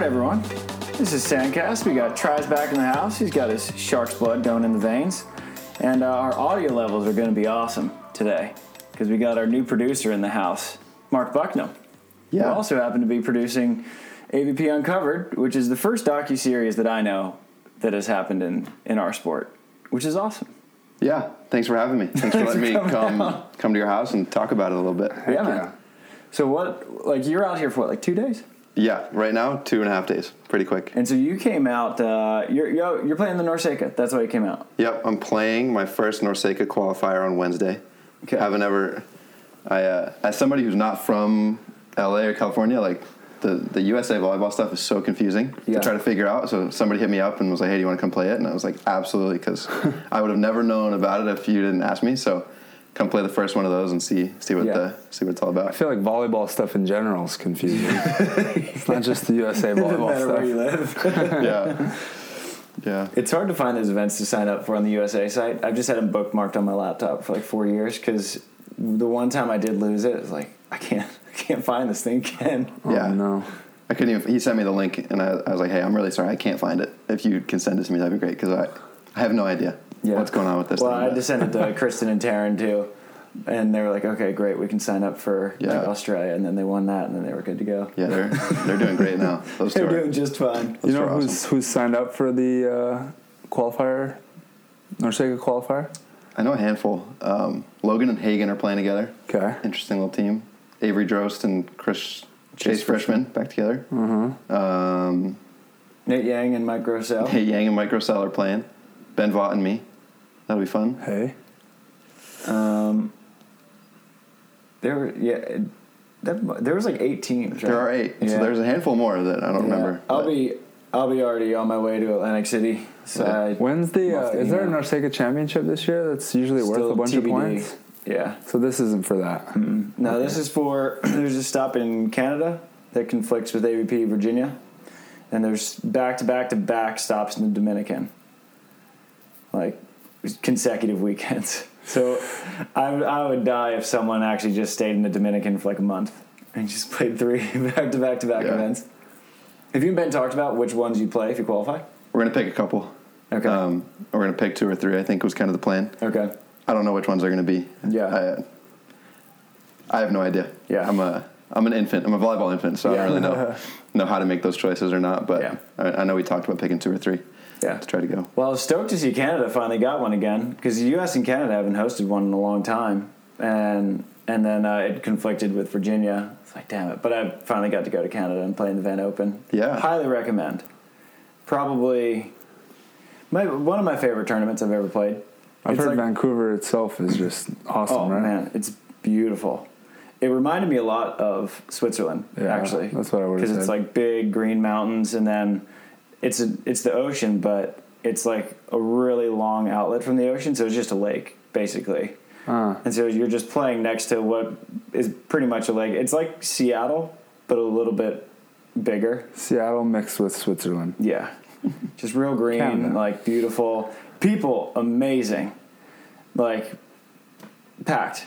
right, everyone. This is Sandcast. We got Tri's back in the house. He's got his shark's blood going in the veins. And uh, our audio levels are going to be awesome today because we got our new producer in the house, Mark Bucknam. Yeah. Who also happened to be producing AVP Uncovered, which is the first docu-series that I know that has happened in, in our sport, which is awesome. Yeah, thanks for having me. Thanks for letting me coming come come to your house and talk about it a little bit. yeah, man. So what, like you're out here for what, like two days? Yeah, right now two and a half days, pretty quick. And so you came out, uh, you're, you're you're playing the NORCECA. That's why you came out. Yep, I'm playing my first NORCECA qualifier on Wednesday. Okay. Haven't ever, I uh, as somebody who's not from LA or California, like the the USA volleyball stuff is so confusing Yeah. to try to figure out. So somebody hit me up and was like, "Hey, do you want to come play it?" And I was like, "Absolutely," because I would have never known about it if you didn't ask me. So come play the first one of those and see see what Yeah. the see what it's all about. I feel like volleyball stuff in general is confusing. it's not just the USA Doesn't volleyball matter where you stuff. live. yeah, yeah. It's hard to find those events to sign up for on the USA site. I've just had them bookmarked on my laptop for like four years because the one time I did lose it, it's like I can't, I can't find this thing again. Oh, Yeah. no. I couldn't even. He sent me the link, and I, I was like, "Hey, I'm really sorry, I can't find it. If you can send it to me, that'd be great because I, I have no idea what's going on with this." Well, thing, I but- just sent it to Kristen and Taryn too, and they were like, "Okay, great, we can sign up for like, Australia," and then they won that, and then they were good to go. yeah, they're they're doing great now. Those They're are. doing just fine. You know are who's awesome. who's signed up for the uh, qualifier, NORCECA qualifier? I know a handful. Um, Logan and Hagen are playing together. Okay. Interesting little team. Avery Drost and Chris Chase, Freshman back together. Mm-hmm. Um, Nate Yang and Mike Grossell. Nate Yang and Mike Grossell are playing. Ben Vaught and me. That'll be fun. Hey. Um, there were yeah, that, there was like eight teams. There are eight. Yeah. So there's a handful more that I don't Yeah. remember. I'll but- be I'll be already on my way to Atlantic City. So Yeah. When's the? Uh, the is there a email. NORCECA championship this year? That's usually worth a bunch of points. Yeah. So this isn't for that. No, this is for there's a stop in Canada that conflicts with AVP Virginia, and there's back to back to back stops in the Dominican, like consecutive weekends. So I would I would die if someone actually just stayed in the Dominican for like a month and just played three back to back to back Yeah. events. Have you been talked about which ones you play if you qualify? We're gonna pick a couple. Okay. Um, we're gonna pick two or three. I think was kind of the plan. okay. I don't know which ones are gonna be. Yeah. I, I have no idea. Yeah. I'm a I'm an infant. I'm a volleyball infant, so I don't really know know how to make those choices or not. But Yeah. I, I know we talked about picking two or three Yeah. to try to go. Well, I was stoked to see Canada finally got one again because the U.S. and Canada haven't hosted one in a long time, and and then uh, it conflicted with Virginia. It's like damn it, but I finally got to go to Canada and play in the Van Open. Yeah. highly recommend. Probably my one of my favorite tournaments I've ever played. I've It's heard like- Vancouver itself is just awesome, Oh right? man, it's beautiful. It reminded me a lot of Switzerland, Yeah, actually. that's what I would've Because it's like big green mountains, and then it's a, it's the ocean, but it's like a really long outlet from the ocean, so it's just a lake basically. Uh, And so you're just playing next to what is pretty much a lake. It's like Seattle, but a little bit bigger. Seattle mixed with Switzerland. Yeah. Just real green, Canada. like beautiful. People, amazing. Like, packed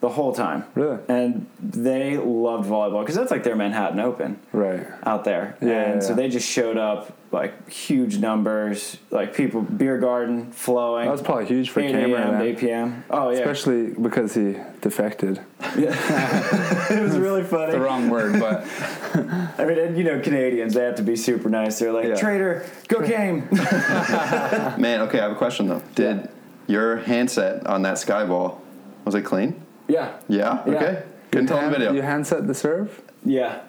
the whole time. Really? And they loved volleyball because that's like their Manhattan Open Right. out there. Yeah, and yeah, so yeah. they just showed up like huge numbers, like people, beer garden flowing. That was probably huge for 8 Cameron, a.m. 8 p.m. Oh, yeah. Especially because he defected. Yeah, it was really funny. The wrong word, but I mean, and, you know, Canadians, they have to be super nice. They're like, Yeah. traitor, go game. Man, okay, I have a question though. Did your handset on that skyball was it clean? yeah. Yeah. Yeah. Okay. Couldn't tell the Hand- video. you handset the serve. Yeah.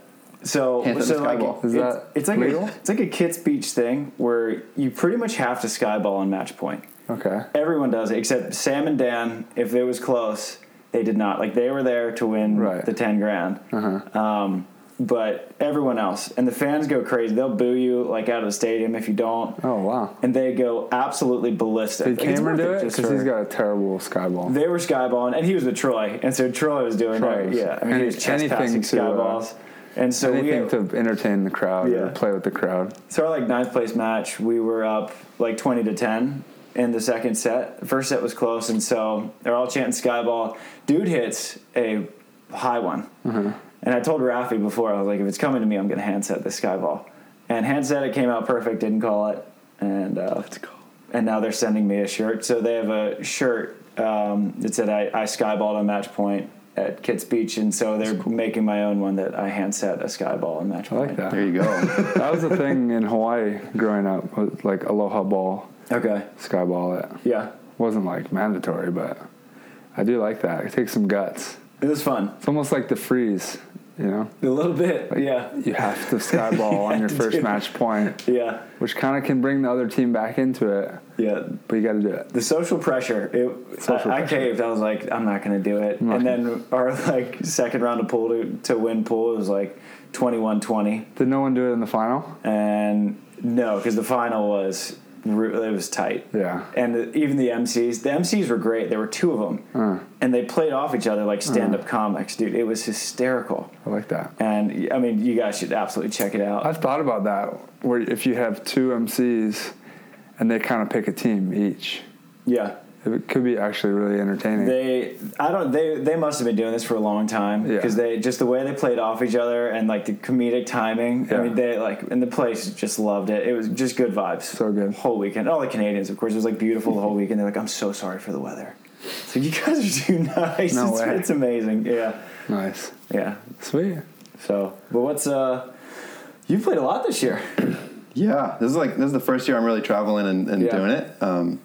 So, Can't so like, skyball. Is it's, that it's like legal? a, it's like a Kits Beach thing where you pretty much have to skyball on match point. Okay. Everyone does it except Sam and Dan. If it was close, they did not. Like they were there to win Right. the ten grand. Uh-huh. Um, but everyone else and the fans go crazy. They'll boo you like out of the stadium if you don't, Oh wow. and they go absolutely ballistic. Did Cameron worth do it? Because he's got a terrible skyball. They were skyballing, and he was with Troy, and so Troy was doing Troy it. Yeah, I mean, he was any- chest passing to, uh, skyballs. And so we Anything to entertain the crowd Yeah. or play with the crowd. So our like ninth place match, we were up like twenty to ten in the second set. The first set was close, and so they're all chanting skyball. Dude hits a high one, Uh-huh. and I told Rafi before I was like, if it's coming to me, I'm gonna hand set this skyball. And hand said it came out perfect, didn't call it, and uh, Let's go. and now they're sending me a shirt. So they have a shirt um, that said I, I skyballed on match point at Kits Beach, and so they're making my own one that I hand set a skyball and match I like that. There you go. That was a thing in Hawaii growing up, with like aloha ball, Okay. sky ball. It Yeah, wasn't like mandatory, but I do like that. It takes some guts. it was fun. It's almost like the freeze, you know. A little bit. Yeah. You have to skyball on your first match point, Yeah. which kind of can bring the other team back into it, Yeah. but you got to do it. The social pressure. It, Social I, I caved. I was like, I'm not going to do it. And then our like second round of pool to, to win pool was like 21-20. Did no one do it in the final? And no, because the final was it was tight. Yeah. And the, even the MCs, the MCs were great. There were two of them, Uh, and they played off each other like stand-up comics, dude. It was hysterical. I like that. And I mean, you guys should absolutely check it out. I've thought about that, where if you have two MCs and they kind of pick a team each, yeah. It could be actually really entertaining. They, I don't. They, they must have been doing this for a long time Yeah. because they just the way they played off each other and like the comedic timing. Yeah. I mean, they like and the place just loved it. It was just good vibes. So good. whole weekend. All the Canadians, of course, it was like beautiful the whole weekend. They're like, I'm so sorry for the weather. So you guys are too nice. No it's, way. it's amazing. Yeah, nice. yeah. Sweet. So, but what's uh? You played a lot this year. Yeah, this is like this is the first year I'm really traveling and, and Yeah. doing it. Um,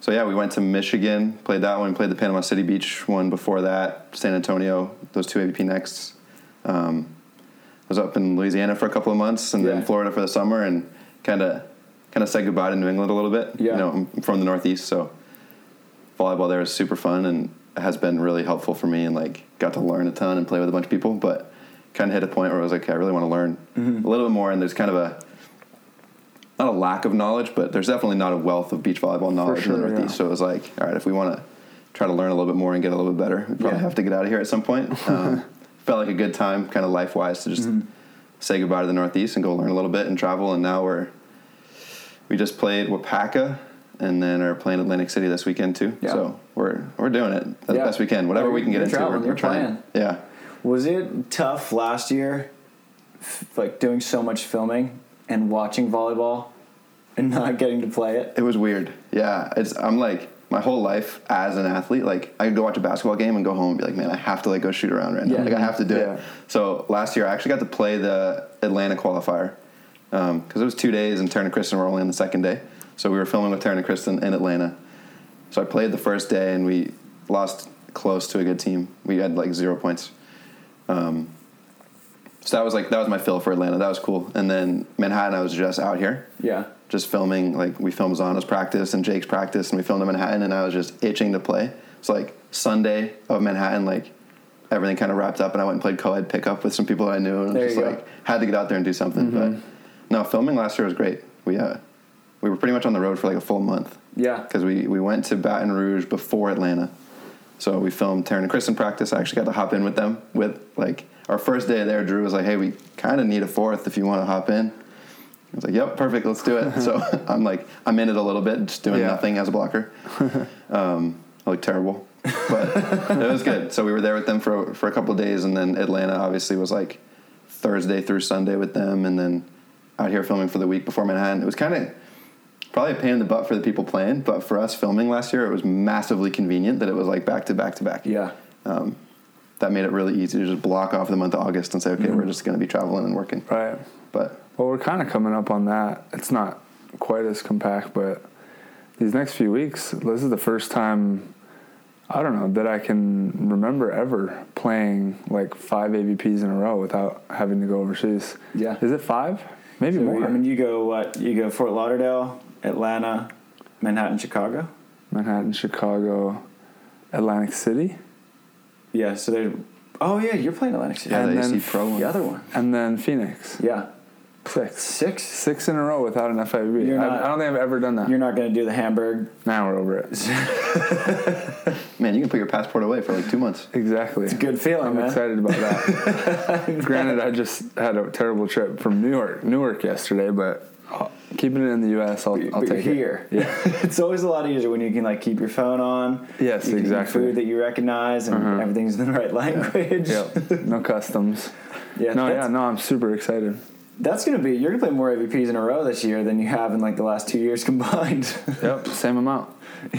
so yeah, we went to Michigan, played that one, played the Panama City Beach one before that, San Antonio, those two AVP next. Um, was up in Louisiana for a couple of months, and Yeah. then Florida for the summer, and kind of kind of said goodbye to New England a little bit. Yeah. You know, I'm from the Northeast, so volleyball there is super fun and has been really helpful for me, and like got to learn a ton and play with a bunch of people, but kind of hit a point where I was like, okay, I really want to learn Mm-hmm. a little bit more, and there's kind of a not a lack of knowledge, but there's definitely not a wealth of beach volleyball knowledge in the Northeast. yeah. So it was like, all right, if we want to try to learn a little bit more and get a little bit better, we probably Yeah. have to get out of here at some point. Um, felt like a good time, kind of life wise, to just Mm-hmm. say goodbye to the Northeast and go learn a little bit and travel. And now we're we just played Wapaka and then are playing Atlantic City this weekend too. Yeah. So we're we're doing it as Yeah. best we can. Whatever we can get into, we're, we're trying. Yeah. Was it tough last year, like doing so much filming and watching volleyball, and not getting to play it? It was weird. Yeah, it's I'm like my whole life as an athlete, like I could go watch a basketball game and go home and be like, man, I have to like go shoot around right now. Yeah. Like I have to do Yeah. it. So last year I actually got to play the Atlanta qualifier because it was two days and Taryn and Kristen were only on the second day. So we were filming with Taryn and Kristen in Atlanta. So I played the first day and we lost close to a good team. We had like zero points. Um, so that was like that was my fill for Atlanta. That was cool. And then Manhattan, I was just out here Yeah. just filming like we filmed Zana's practice and Jake's practice and we filmed in Manhattan and I was just itching to play. It's like Sunday of Manhattan, like everything kind of wrapped up and I went and played co-ed pickup with some people that I knew and There just like had to get out there and do something. But no, filming last year was great. We uh we were pretty much on the road for like a full month Yeah. because we, we went to Baton Rouge before Atlanta. So we filmed Taryn and Kristen practice. I actually got to hop in with them. With like our first day there, Drew was like, "Hey, we kind of need a fourth if you want to hop in." I was like, "Yep, perfect, let's do it." so I'm like, I'm in it a little bit, just doing Yeah. nothing as a blocker. Um, I look terrible, but it was good. So we were there with them for for a couple of days, and then Atlanta obviously was like Thursday through Sunday with them, and then out here filming for the week before Manhattan. It was kind of probably a pain in the butt for the people playing, but for us filming last year, it was massively convenient that it was like back to back to back. Yeah. Um, that made it really easy to just block off the month of August and say, okay, we're mm-hmm. just going to be traveling and working. Right. But Well, we're kind of coming up on that. It's not quite as compact, but these next few weeks, this is the first time I don't know that I can remember ever playing like five AVPs in a row without having to go overseas. Yeah. Is it five? Maybe So, more. I mean, you go what? You go Fort Lauderdale, Atlanta, Manhattan, Chicago. Manhattan, Chicago, Atlantic City, Yeah. So they. Oh yeah, you're playing Atlantic City. yeah, And the then AC Pro one. the other one. and then Phoenix. Yeah. Six. Six. Six in a row without an FIVB. You're I, not- I don't think I've ever done that. You're not going to do the Hamburg. now we're over it. Man, you can put your passport away for like two months. Exactly. It's a good feeling, I'm man. excited about that. Granted, I just had a terrible trip from New York, Newark yesterday, but keeping it in the U.S., I'll, I'll but take here. it. Yeah. it's always a lot easier when you can like keep your phone on. Yes, you exactly. Food that you recognize and Uh-huh. everything's in the right language. Yep. No customs. Yeah, No, yeah, no, I'm super excited. That's gonna be you're gonna play more AVPs in a row this year than you have in like the last two years combined. Yep, same amount.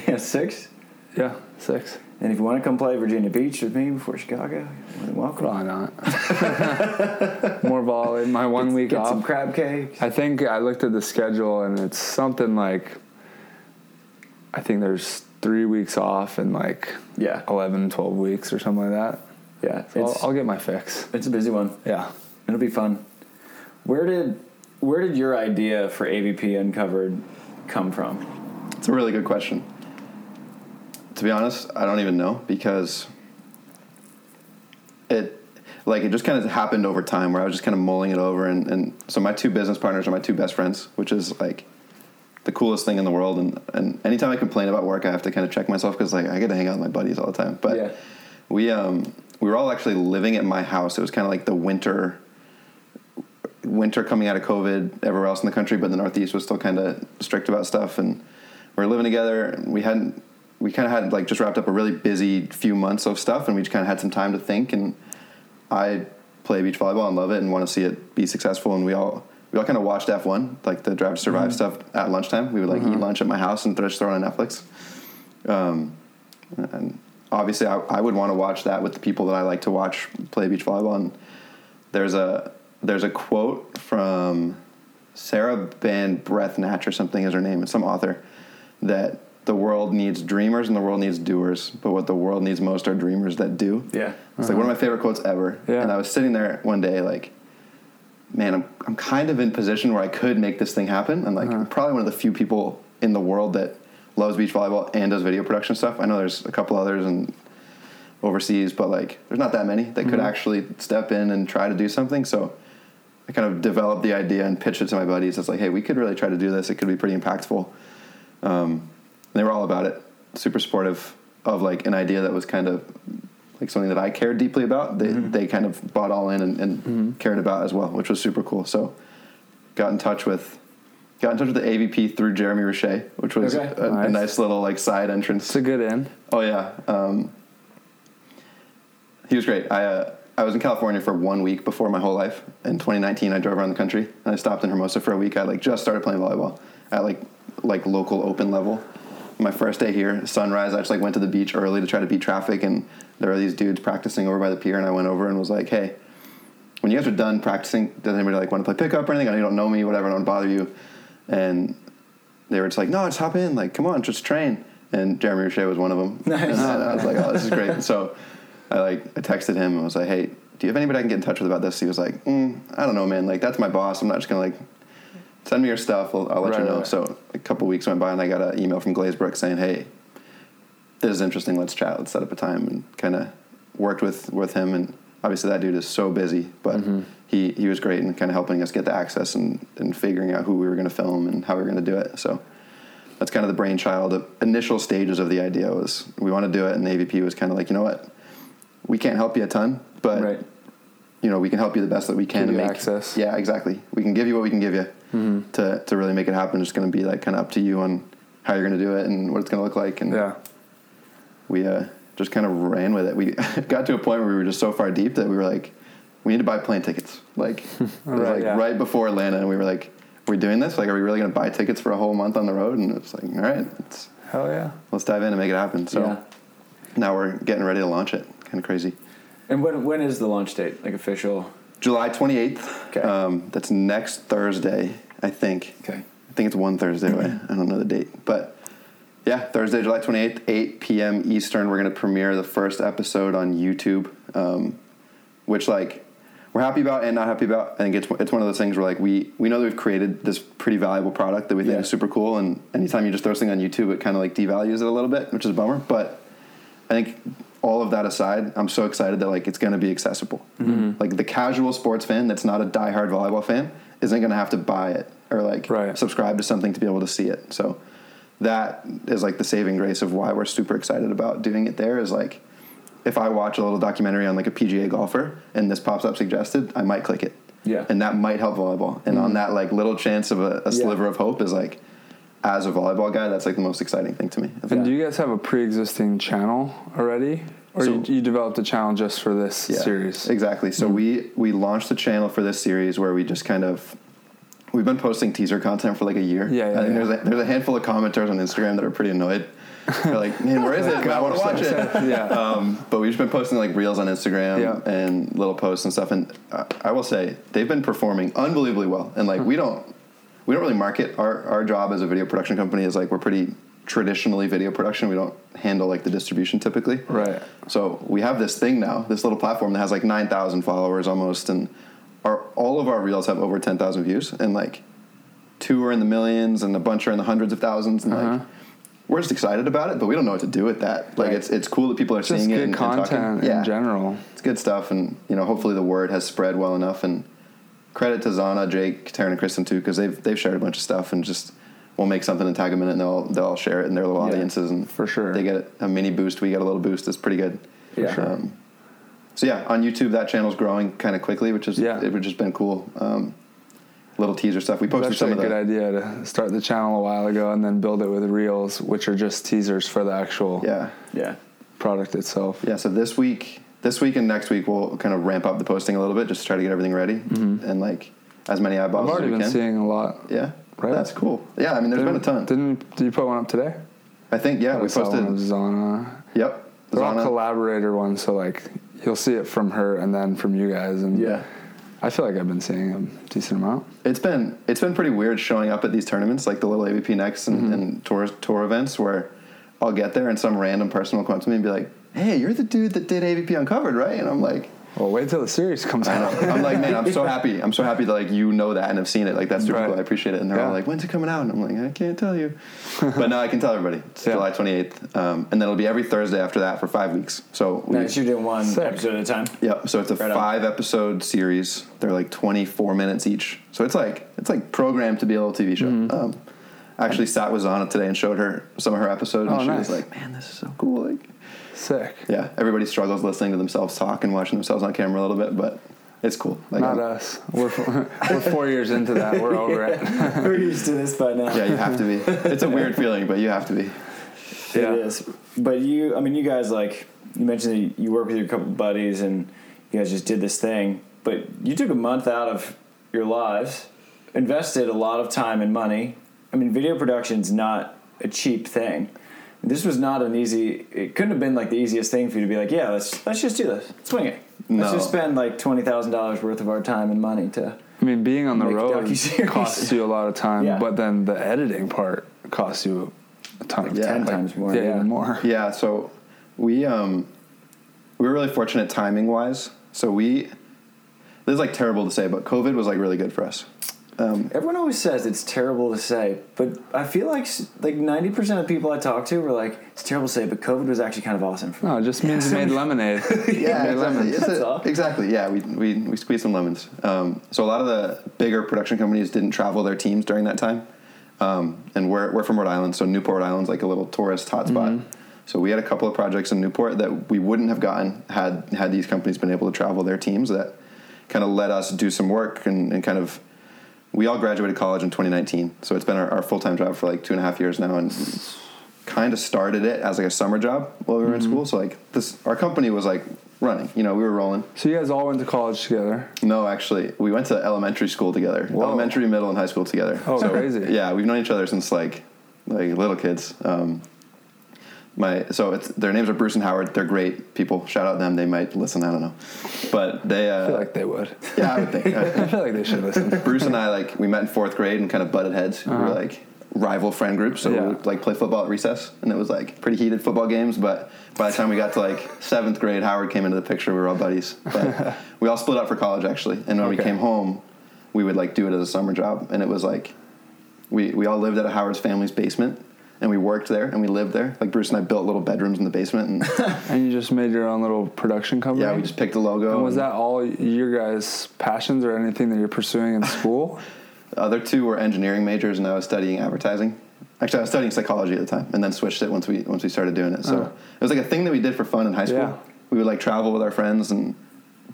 yeah, six. Yeah, six. And if you want to come play Virginia Beach with me before Chicago, you're more than welcome. Probably not. More ball in My one week Get off. some crab cakes. I think I looked at the schedule and it's something like I think there's three weeks off and like Yeah, 11, 12 weeks or something like that. yeah. So I'll, I'll get my fix. it's a busy one. Yeah. It'll be fun. Where did where did your idea for AVP Uncovered come from? It's a really good question. To be honest, I don't even know because it like it just kind of happened over time where I was just kind of mulling it over and, and so my two business partners are my two best friends, which is like the coolest thing in the world and, and anytime I complain about work I have to kind of check myself because like I get to hang out with my buddies all the time. But Yeah. we um we were all actually living at my house. It was kind of like the winter winter coming out of COVID everywhere else in the country, but the Northeast was still kind of strict about stuff. And we were living together. And we hadn't, we kind of had like just wrapped up a really busy few months of stuff, and we just kind of had some time to think. And I play beach volleyball and love it, and want to see it be successful. And we all we all kind of watched F1, like the Drive to Survive stuff at lunchtime. We would like eat lunch at my house and just throw on Netflix. Um, and obviously, I, I would want to watch that with the people that I like to watch play beach volleyball. And there's a there's a quote from Sarah Ban Breathnach or something is her name. It's some author that the world needs dreamers and the world needs doers, but what the world needs most are dreamers that do. Yeah. It's like one of my favorite quotes ever. Yeah. And I was sitting there one day like, man, I'm, I'm kind of in position where I could make this thing happen. I'm like I'm probably one of the few people in the world that loves beach volleyball and does video production stuff. I know there's a couple others and overseas, but like there's not that many that could actually step in and try to do something. So I kind of developed the idea and pitched it to my buddies. It's like, hey, we could really try to do this. It could be pretty impactful. Um, they were all about it, super supportive of like an idea that was kind of like something that I cared deeply about. They they kind of bought all in and, and cared about as well, which was super cool. So got in touch with got in touch with the AVP through Jeremy Roche, which was Okay. a, a Nice. nice little like side entrance. It's a good end. Oh yeah, um, he was great. I uh, I was in California for one week before my whole life. In 2019, I drove around the country and I stopped in Hermosa for a week. I like just started playing volleyball at like like local open level. My first day here, sunrise. I just like went to the beach early to try to beat traffic, and there are these dudes practicing over by the pier. And I went over and was like, "Hey, when you guys are done practicing, does anybody like want to play pickup or anything? I know you don't know me, whatever. I don't bother you." And they were just like, "No, just hop in. Like, come on, just train." And Jeremy Roche was one of them. Nice. And I was like, "Oh, this is great." so I like I texted him and was like, "Hey, do you have anybody I can get in touch with about this?" He was like, mm, "I don't know, man. Like, that's my boss. I'm not just gonna like send me your stuff. I'll, I'll let Right, you know." right. So couple weeks went by and I got an email from Glazebrook saying, "Hey, this is interesting. Let's chat. Let's set up a time." And kind of worked with with him. And obviously, that dude is so busy, but Mm-hmm. he he was great in kind of helping us get the access and and figuring out who we were going to film and how we were going to do it. So. That's kind of the brainchild. The initial stages of the idea was we want to do it, and the AVP was kind of like, you know what, we can't help you a ton, but right. you know we can help you the best that we can Give to make access. Yeah, exactly. We can give you what we can give you to to really make it happen. It's going to be like kind of up to you on how you're going to do it and what it's going to look like. And Yeah. we uh, just kind of ran with it. We got to a point where we were just so far deep that we were like, we need to buy plane tickets. Like, it was Right, like yeah. right before Atlanta, and we were like, we're we doing this? Like, are we really going to buy tickets for a whole month on the road?" And it's like, all right, let's Hell yeah. let's dive in and make it happen. So Yeah. now we're getting ready to launch it. Kind of crazy. And when when is the launch date? Like official? July 28th. Okay. Um, that's next Thursday, I think. Okay. I think it's one Thursday away. I don't know the date. But yeah, Thursday, July 28th, 8 p.m. Eastern. We're going to premiere the first episode on YouTube, um, which, like, we're happy about and not happy about. I think it's, it's one of those things where, like, we, we know that we've created this pretty valuable product that we think Yeah. is super cool. And anytime you just throw something on YouTube, it kind of, like, devalues it a little bit, which is a bummer. But I think all of that aside, I'm so excited that like it's going to be accessible. Mm-hmm. Like the casual sports fan that's not a diehard volleyball fan isn't going to have to buy it or like Right. subscribe to something to be able to see it. So that is like the saving grace of why we're super excited about doing it. There is like if I watch a little documentary on like a PGA golfer and this pops up suggested, I might click it. Yeah. And that might help volleyball. And on mm-hmm. that like little chance of a, a Yeah. sliver of hope is like as a volleyball guy, that's like the most exciting thing to me. And do you guys have a pre-existing channel already? Or So- you, you developed a channel just for this Yeah, series. Exactly. So we we launched the channel for this series where we just kind of we've been posting teaser content for like a year. Yeah, yeah, I think yeah. there's a, there's a handful of commenters on Instagram that are pretty annoyed. They're like, man, where is it? I want to watch it. yeah. Um, but we've just been posting like reels on Instagram Yeah. and little posts and stuff. And I, I will say they've been performing unbelievably well. And like we don't we don't really market our our job as a video production company is like we're pretty traditionally video production. We don't handle like the distribution typically. Right. So we have this thing now, this little platform that has like nine thousand followers almost, and our all of our reels have over ten thousand views, and like two are in the millions, and a bunch are in the hundreds of thousands, and Uh-huh. like we're just excited about it, but we don't know what to do with that. Like Right. it's it's cool that people are Just seeing it good and, and content talking. Yeah, in general. it's good stuff, and you know hopefully the word has spread well enough. And credit to Zana, Jake, Taryn, and Kristen too, because they've they've shared a bunch of stuff and just. We'll make something and tag them in it, and they'll they'll all share it in their little Yeah, audiences, and for sure. they get a mini boost. We get a little boost. It's pretty good. Yeah. sure. Um, so yeah, on YouTube that channel's growing kind of quickly, which is Yeah. it would just been cool. Um, little teaser stuff. We posted some actually of a good idea to start the channel a while ago and then build it with reels, which are just teasers for the actual yeah Yeah. product itself. yeah. So this week, this week and next week we'll kind of ramp up the posting a little bit, just to try to get everything ready and like as many eyeballs. I've eyeballs as already we been can. seeing a lot. yeah, Right? That's cool. Yeah, I mean, there's been a ton. Didn't did you put one up today? I think yeah, I we posted. Zana. Yep, They're all Zana. collaborator ones, so like you'll see it from her and then from you guys. And Yeah. I feel like I've been seeing a decent amount. It's been it's been pretty weird showing up at these tournaments, like the little AVP Next and, Mm-hmm. and tour tour events, where I'll get there and some random person will come up to me and be like, "Hey, you're the dude that did AVP Uncovered, right?" And I'm like, Well, wait till the series comes out. I'm like, man, I'm so happy. I'm so happy that like you know that and have seen it. Like that's super Right. cool. I appreciate it. And they're all like, when's it coming out? And I'm like, I can't tell you. but now I can tell everybody. It's Yeah. July 28th, um, and then it'll be every Thursday after that for five weeks. So we, Nice. You're doing one Sick. episode at a time. Yep. So it's a Right on. five episode series. They're like 24 minutes each. So it's like it's like programmed to be a little TV show. Mm-hmm. Um, I actually sat with Zana today and showed her some of her episodes, and Oh, she nice. was like, "Man, this is so cool!" Like, Sick. yeah, everybody struggles listening to themselves talk and watching themselves on camera a little bit, but it's cool. Like, Not I'm- us. We're four, we're four years into that. We're over it. We're used to this by now. yeah, you have to be. It's a weird feeling, but you have to be. Yeah. It is. But you, I mean, you guys like you mentioned that you work with your couple buddies and you guys just did this thing. But you took a month out of your lives, invested a lot of time and money. I mean, video production's not a cheap thing. This was not an easy. It couldn't have been like the easiest thing for you to be like, yeah, let's let's just do this, swing it. Let's just spend like twenty thousand dollars worth of our time and money to. I mean, being on the road costs you a lot of time, Yeah. but then the editing part costs you a ton of Yeah, ten time. like- times more. yeah, Yeah, even more. Yeah, so we um we were really fortunate timing wise. So we this is like terrible to say, but COVID was like really good for us. Um, Everyone always says it's terrible to say, but I feel like like ninety percent of people I talk to were like, "It's terrible to say," but COVID was actually kind of awesome. For me. No, it just means you made lemonade. yeah, Made exactly. lemons. That's a- exactly. Yeah, we, we we squeezed some lemons. Um, so a lot of the bigger production companies didn't travel their teams during that time, um, and we're we're from Rhode Island, so Newport, Island's like a little tourist hotspot. So we had a couple of projects in Newport that we wouldn't have gotten had had these companies been able to travel their teams. That kind of let us do some work and, and kind of. We all graduated college in 2019, so it's been our, our full time job for like two and a half years now, and kind of started it as like a summer job while we were in school. So like this, our company was like running. You know, we were rolling. so you guys all went to college together. No, actually, we went to elementary school together. Whoa. Elementary, middle, and high school together. Oh, crazy. Yeah, we've known each other since like like little kids. Um, my so it's their names are Bruce and Howard. They're great people. Shout out them. They might listen. I don't know, but they. Uh, I feel like they would. yeah, I would think. I feel like they should listen. Bruce and I like we met in fourth grade and kind of butted heads. We were Uh-huh. like rival friend groups, so we would like play football at recess, and it was like pretty heated football games. But by the time we got to like seventh grade, Howard came into the picture. We were all buddies, but we all split up for college actually. And when we came home, we would like do it as a summer job, and it was like we we all lived at a Howard's family's basement. And we worked there, and we lived there. Like Bruce and I built little bedrooms in the basement, and And you just made your own little production company. yeah, we just picked a logo. And was that all your guys' passions or anything that you're pursuing in school? The other two were engineering majors, and I was studying advertising. Actually, I was studying psychology at the time, and then switched it once we once we started doing it. So Oh. it was like a thing that we did for fun in high school. Yeah. We would like travel with our friends and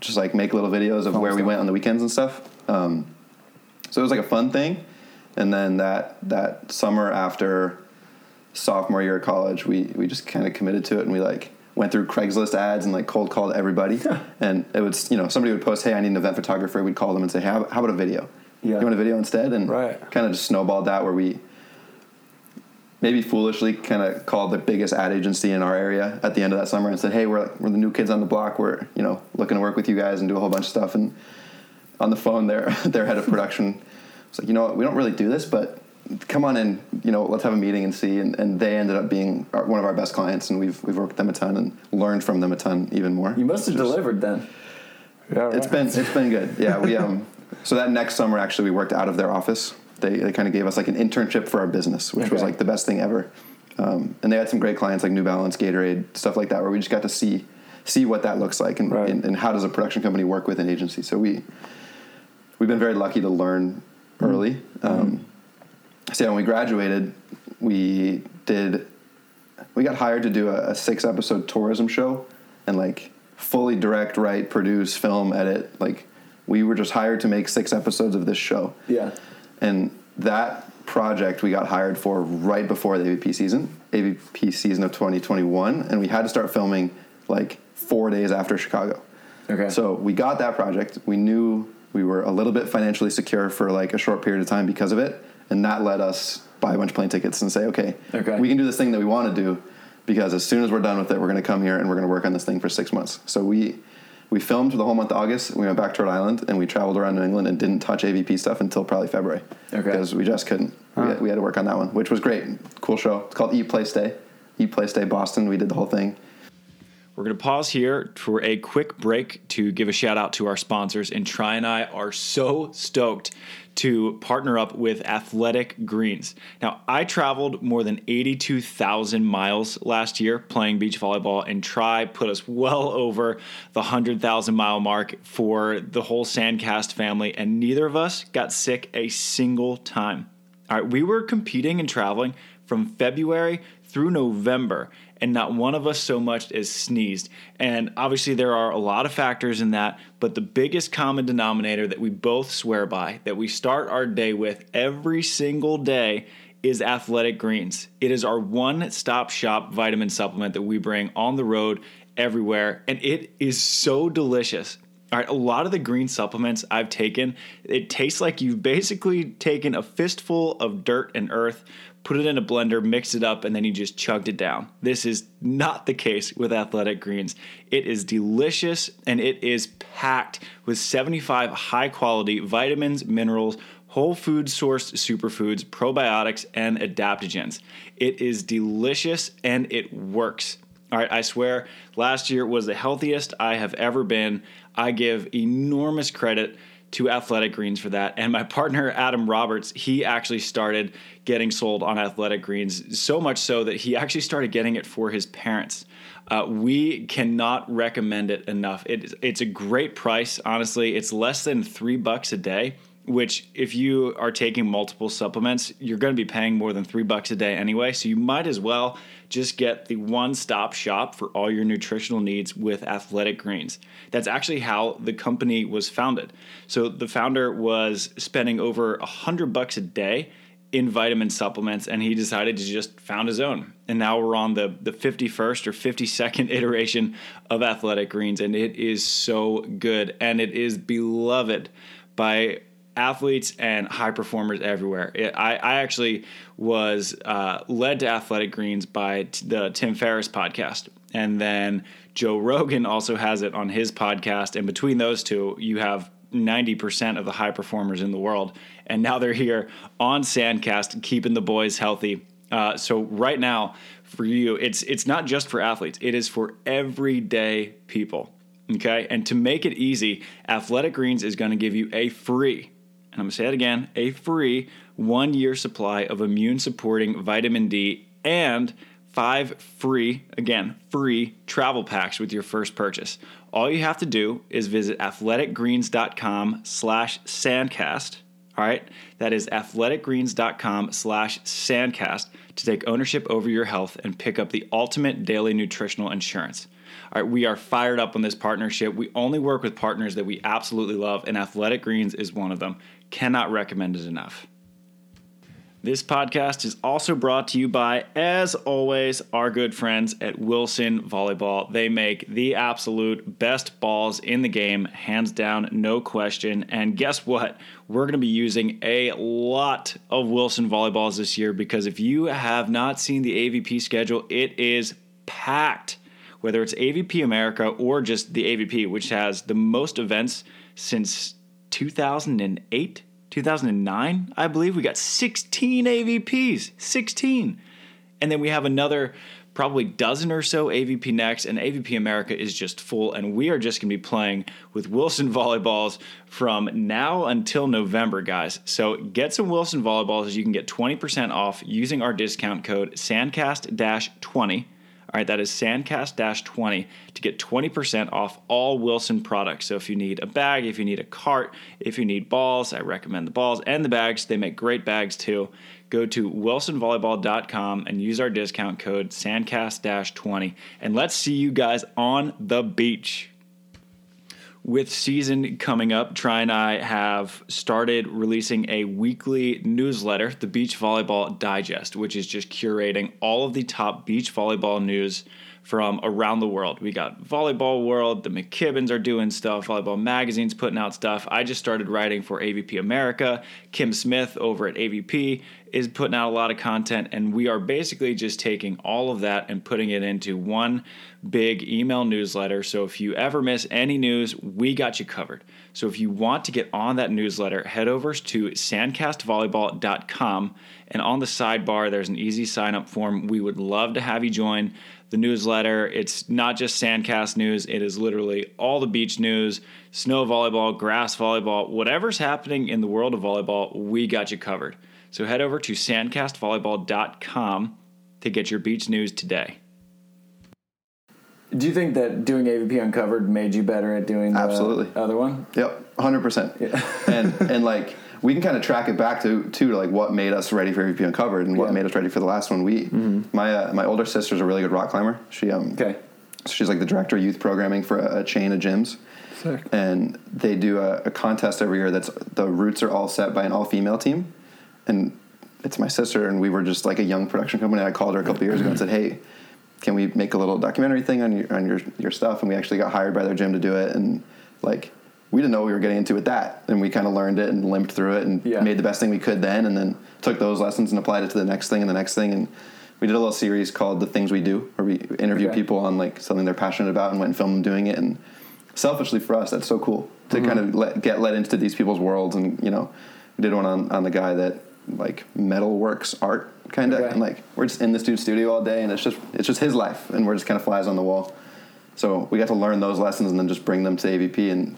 just like make little videos of where we stuff. went on the weekends and stuff. Um, so it was like a fun thing. And then that that summer after sophomore year of college, we we just kind of committed to it, and we like went through Craigslist ads and like cold called everybody. and it was, you know, somebody would post, hey, I need an event photographer. We'd call them and say, how, how about a video? Yeah. You want a video instead? And Right. kind of just snowballed that where we maybe foolishly kind of called the biggest ad agency in our area at the end of that summer and said, hey, we're, we're the new kids on the block. We're, you know, looking to work with you guys and do a whole bunch of stuff. And on the phone, their, their head of production was like, you know what, we don't really do this, but come on in, you know, let's have a meeting and see. And, and they ended up being our, one of our best clients, and we've, we've worked with them a ton and learned from them a ton even more. You must have Which is- delivered then. Yeah, right. It's been it's been good. Yeah, we um. So that next summer, actually, we worked out of their office. They they kind of gave us like an internship for our business, which was like the best thing ever. Um, and they had some great clients like New Balance, Gatorade, stuff like that, where we just got to see see what that looks like and, Right. and, and how does a production company work with an agency. So we we've been very lucky to learn early. Um, so yeah, when we graduated, we did we got hired to do a, a six episode tourism show and like fully direct, write, produce, film, edit. Like we were just hired to make six episodes of this show. Yeah. And that project we got hired for right before the AVP season, AVP season of 2021, and we had to start filming like four days after Chicago. Okay. So we got that project. We knew we were a little bit financially secure for like a short period of time because of it, and that let us buy a bunch of plane tickets and say, okay, Okay. we can do this thing that we want to do because as soon as we're done with it, we're going to come here and we're going to work on this thing for six months. So we we filmed for the whole month of August. We went back to Rhode Island and we traveled around New England and didn't touch AVP stuff until probably February. Okay. Because we just couldn't. We, had, we had to work on that one, which was great. Cool show. It's called Eat Play Stay. Eat Play Stay Boston. We did the whole thing. We're going to pause here for a quick break to give a shout out to our sponsors. And Tri and I are so stoked to partner up with Athletic Greens. Now, I traveled more than 82,000 miles last year playing beach volleyball, and Tri put us well over the 100,000 mile mark for the whole Sandcast family, and neither of us got sick a single time. All right, we were competing and traveling from February through November, and not one of us so much as sneezed. And obviously, there are a lot of factors in that, but the biggest common denominator that we both swear by, that we start our day with every single day, is Athletic Greens. It is our one stop shop vitamin supplement that we bring on the road everywhere, and it is so delicious. All right, a lot of the green supplements I've taken, it tastes like you've basically taken a fistful of dirt and earth, put it in a blender, mixed it up, and then you just chugged it down. This is not the case with Athletic Greens. It is delicious and it is packed with 75 high quality vitamins, minerals, whole food sourced superfoods, probiotics, and adaptogens. It is delicious and it works. All right, I swear, last year was the healthiest I have ever been. I give enormous credit to Athletic Greens for that. And my partner, Adam Roberts, he actually started getting sold on Athletic Greens, so much so that he actually started getting it for his parents. Uh, we cannot recommend it enough. It, it's a great price, honestly. It's less than three bucks a day which if you are taking multiple supplements, you're going to be paying more than three bucks a day anyway. So you might as well just get the one stop shop for all your nutritional needs with Athletic Greens. That's actually how the company was founded. So the founder was spending over a hundred bucks a day in vitamin supplements and he decided to just found his own and now we're on the the 51st or 52nd iteration of athletic greens and it is so good and it is beloved by athletes and high performers everywhere. It, I, I actually was uh, led to Athletic Greens by t- the Tim Ferriss podcast. And then Joe Rogan also has it on his podcast. And between those two, you have 90% of the high performers in the world. And now they're here on Sandcast, keeping the boys healthy. Uh, so right now, for you, it's it's not just for athletes; it is for everyday people. Okay, and to make it easy, Athletic Greens is going to give you a free, and I'm to say it again, a free one year supply of immune supporting vitamin D and five free, again, free travel packs with your first purchase. All you have to do is visit athleticgreens.com slash sandcast. All right, that is athleticgreens.com slash sandcast to take ownership over your health and pick up the ultimate daily nutritional insurance. All right, we are fired up on this partnership. We only work with partners that we absolutely love, and Athletic Greens is one of them. Cannot recommend it enough. This podcast is also brought to you by, as always, our good friends at Wilson Volleyball. They make the absolute best balls in the game, hands down, no question. And guess what? We're going to be using a lot of Wilson Volleyballs this year because if you have not seen the AVP schedule, it is packed. Whether it's AVP America or just the AVP, which has the most events since 2008 2009, I believe. We got 16 AVPs, 16. And then we have another probably dozen or so AVP next, and AVP America is just full. And we are just going to be playing with Wilson volleyballs from now until November, guys. So get some Wilson volleyballs. As you can get 20% off using our discount code SANDCAST 20 all right, that is Sandcast 20 to get 20% off all Wilson products. So if you need a bag, if you need a cart, if you need balls, I recommend the balls and the bags. They make great bags too. Go to wilsonvolleyball.com and use our discount code Sandcast 20. And let's see you guys on the beach with season coming up, Tri and I have started releasing a weekly newsletter, the Beach Volleyball Digest, which is just curating all of the top beach volleyball news from around the world. We got Volleyball World, the McKibbins are doing stuff, Volleyball Magazine's putting out stuff. I just started writing for AVP America. Kim Smith over at AVP is putting out a lot of content, and we are basically just taking all of that and putting it into one big email newsletter. So if you ever miss any news, we got you covered. So if you want to get on that newsletter, head over to sandcastvolleyball.com and on the sidebar there's an easy sign up form. We would love to have you join the newsletter. It's not just Sandcast news, it is literally all the beach news, snow volleyball, grass volleyball, whatever's happening in the world of volleyball, we got you covered. So head over to sandcastvolleyball.com to get your beach news today. Do you think that doing AVP Uncovered made you better at doing the Absolutely. other one? Yep, hundred percent. And and like we can kind of track it back to to like what made us ready for AVP Uncovered and what Yeah. made us ready for the last one. We my uh, my older sister's a really good rock climber. She um Okay. so she's like the director of youth programming for a, a chain of gyms. Sick. and they do a, a contest every year that's the routes are all set by an all female team and it's my sister and we were just like a young production company i called her a couple years ago and said hey can we make a little documentary thing on your on your, your stuff and we actually got hired by their gym to do it and like we didn't know what we were getting into with that. And we kind of learned it and limped through it and Yeah. made the best thing we could then and then took those lessons and applied it to the next thing and the next thing. And we did a little series called the things we do where we interview Okay. people on like something they're passionate about and went and filmed them doing it. And selfishly for us that's so cool to mm-hmm. kind of let, get let into these people's worlds. And you know we did one on, on the guy that like metal works art kind of Okay. and like we're just in this dude's studio all day and it's just it's just his life and we're just kind of flies on the wall. So we got to learn those lessons and then just bring them to avp and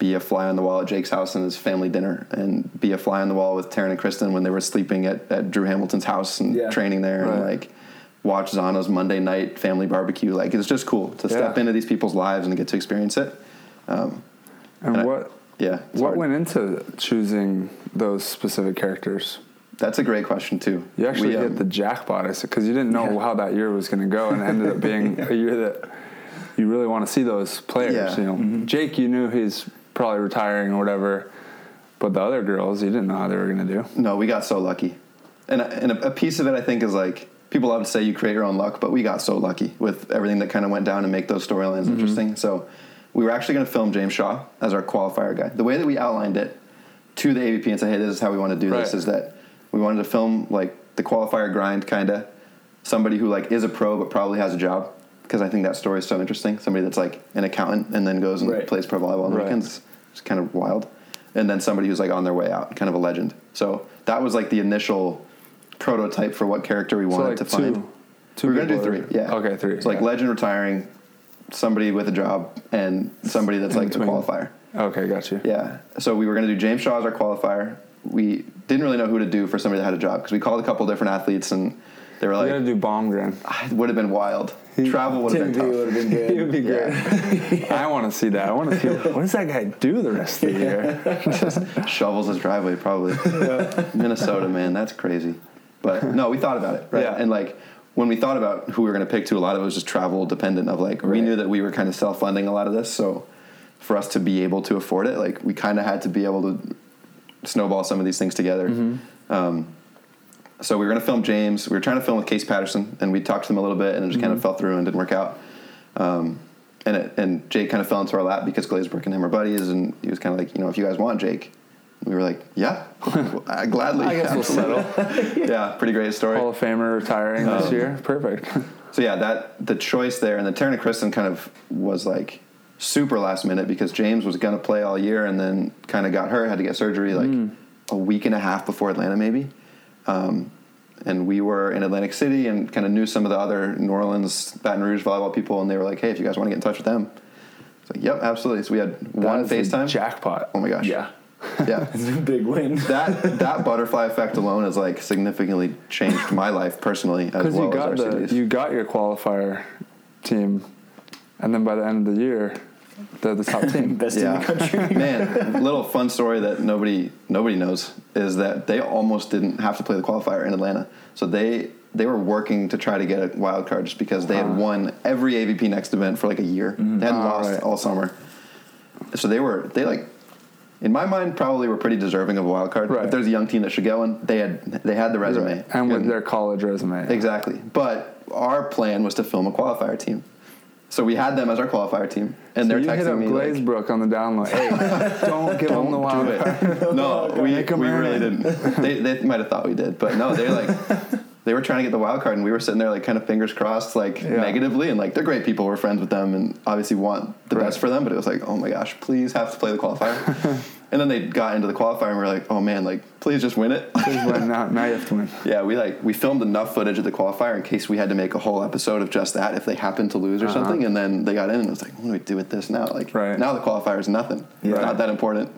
be a fly on the wall at jake's house and his family dinner and be a fly on the wall with taryn and kristen when they were sleeping at, at drew hamilton's house and Yeah. training there and like watch Zana's Monday night family barbecue. Like it's just cool to step Yeah. into these people's lives and get to experience it. And And I- what Yeah, what hard. went into choosing those specific characters? That's a great question too. You actually We, um, hit the jackpot because you didn't know Yeah. how that year was going to go, and it ended up being a year that you really want to see those players. Yeah. You know, Jake, you knew he's probably retiring or whatever, but the other girls, you didn't know how they were going to do. No, we got so lucky, and and a, a piece of it I think is like people love to say you create your own luck, but we got so lucky with everything that kind of went down to make those storylines Mm-hmm. interesting. So we were actually going to film James Shaw as our qualifier guy. The way that we outlined it to the AVP and said, "Hey, this is how we want to do this," is that we wanted to film like the qualifier grind, kind of somebody who like is a pro but probably has a job. Because I think that story is so interesting. Somebody that's like an accountant and then goes and Right. plays pro volleyball on the Right. weekends. It's kind of wild. And then somebody who's like on their way out, kind of a legend. So that was like the initial prototype for what character we wanted to find. two We're gonna do three. Yeah. Okay, three. It's like yeah. legend retiring, somebody with a job, and somebody that's In like the between. qualifier. Okay, got you. Yeah. So we were gonna do James Shaw as our qualifier. We didn't really know who to do for somebody that had a job because we called a couple different athletes and they were We got to like, do Baumgren. it would have been wild. Travel would have been tough. would have been good. It would be great. I want to see that. I want to see what does that guy do the rest of the year. Just shovels his driveway probably minnesota man that's crazy but no we thought about it right Yeah. and like when we thought about who we were going to pick to a lot of it was just travel dependent of like we Right. knew that we were kind of self-funding a lot of this so for us to be able to afford it like we kind of had to be able to snowball some of these things together Mm-hmm. um, so we were going to film James. We were trying to film with Case Patterson, and we talked to them a little bit, and it just kind of fell through and didn't work out. Um, and it, and Jake kind of fell into our lap because Glazebrook and him are buddies, and he was kind of like, you know, if you guys want Jake, we were like, yeah, I gladly. I guess we'll settle. yeah, pretty great story. Hall of Famer retiring Um, this year. Perfect. So yeah, that the choice there, and then Taryn and Kristen kind of was like super last minute because James was gonna play all year, and then kind of got hurt, had to get surgery like Mm. a week and a half before Atlanta, maybe. Um, and we were in Atlantic City and kind of knew some of the other New Orleans, Baton Rouge volleyball people, and they were like, "Hey, if you guys want to get in touch with them," it's like, "Yep, absolutely." So we had one That a FaceTime. jackpot. oh my gosh, Yeah, yeah. it's a big win. that that butterfly effect alone has like significantly changed my life personally as well you as our the cities. you got your qualifier team, and then by the end of the year, they're the top team. Best in the country. Man, little fun story that nobody nobody knows is that they almost didn't have to play the qualifier in Atlanta. So they they were working to try to get a wild card just because they had won every AVP next event for like a year. They hadn't Ah, lost right. all summer. So they were they like in my mind probably were pretty deserving of a wild card. Right. If there's a young team that should go in, they had they had the resume. Right. and with their college resume. Exactly. But our plan was to film a qualifier team. So we had them as our qualifier team, and So they're you hit up me like, Glazebrook on the download. Hey, don't give them the don't wild do card. it. No, we, we really didn't. They, they might have thought we did, but no, they're like, they were trying to get the wild card, and we were sitting there like kind of fingers crossed, like Yeah. negatively, and like they're great people, we're friends with them, and obviously want the Right. best for them. But it was like, oh my gosh, please have to play the qualifier. And then they got into the qualifier, and we are like, oh man, like please just win it. Please win. Now, now you have to win. Yeah, we like we filmed enough footage of the qualifier in case we had to make a whole episode of just that if they happened to lose or Uh-huh. something, and then they got in and it was like, what do we do with this now? Like Right. now the qualifier is nothing. Yeah. It's not that important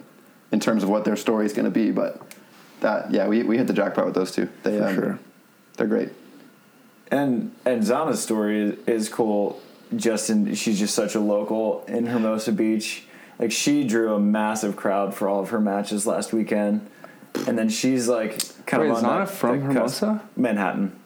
in terms of what their story is going to be, but that yeah, we we hit the jackpot with those two. They For um, sure. they're great. And and Zana's story is, is cool. Justin, she's just such a local in Hermosa Beach. Like she drew a massive crowd for all of her matches last weekend, and then she's like kind Wait, of is on Zana that, from that cusp- Hermosa? Manhattan.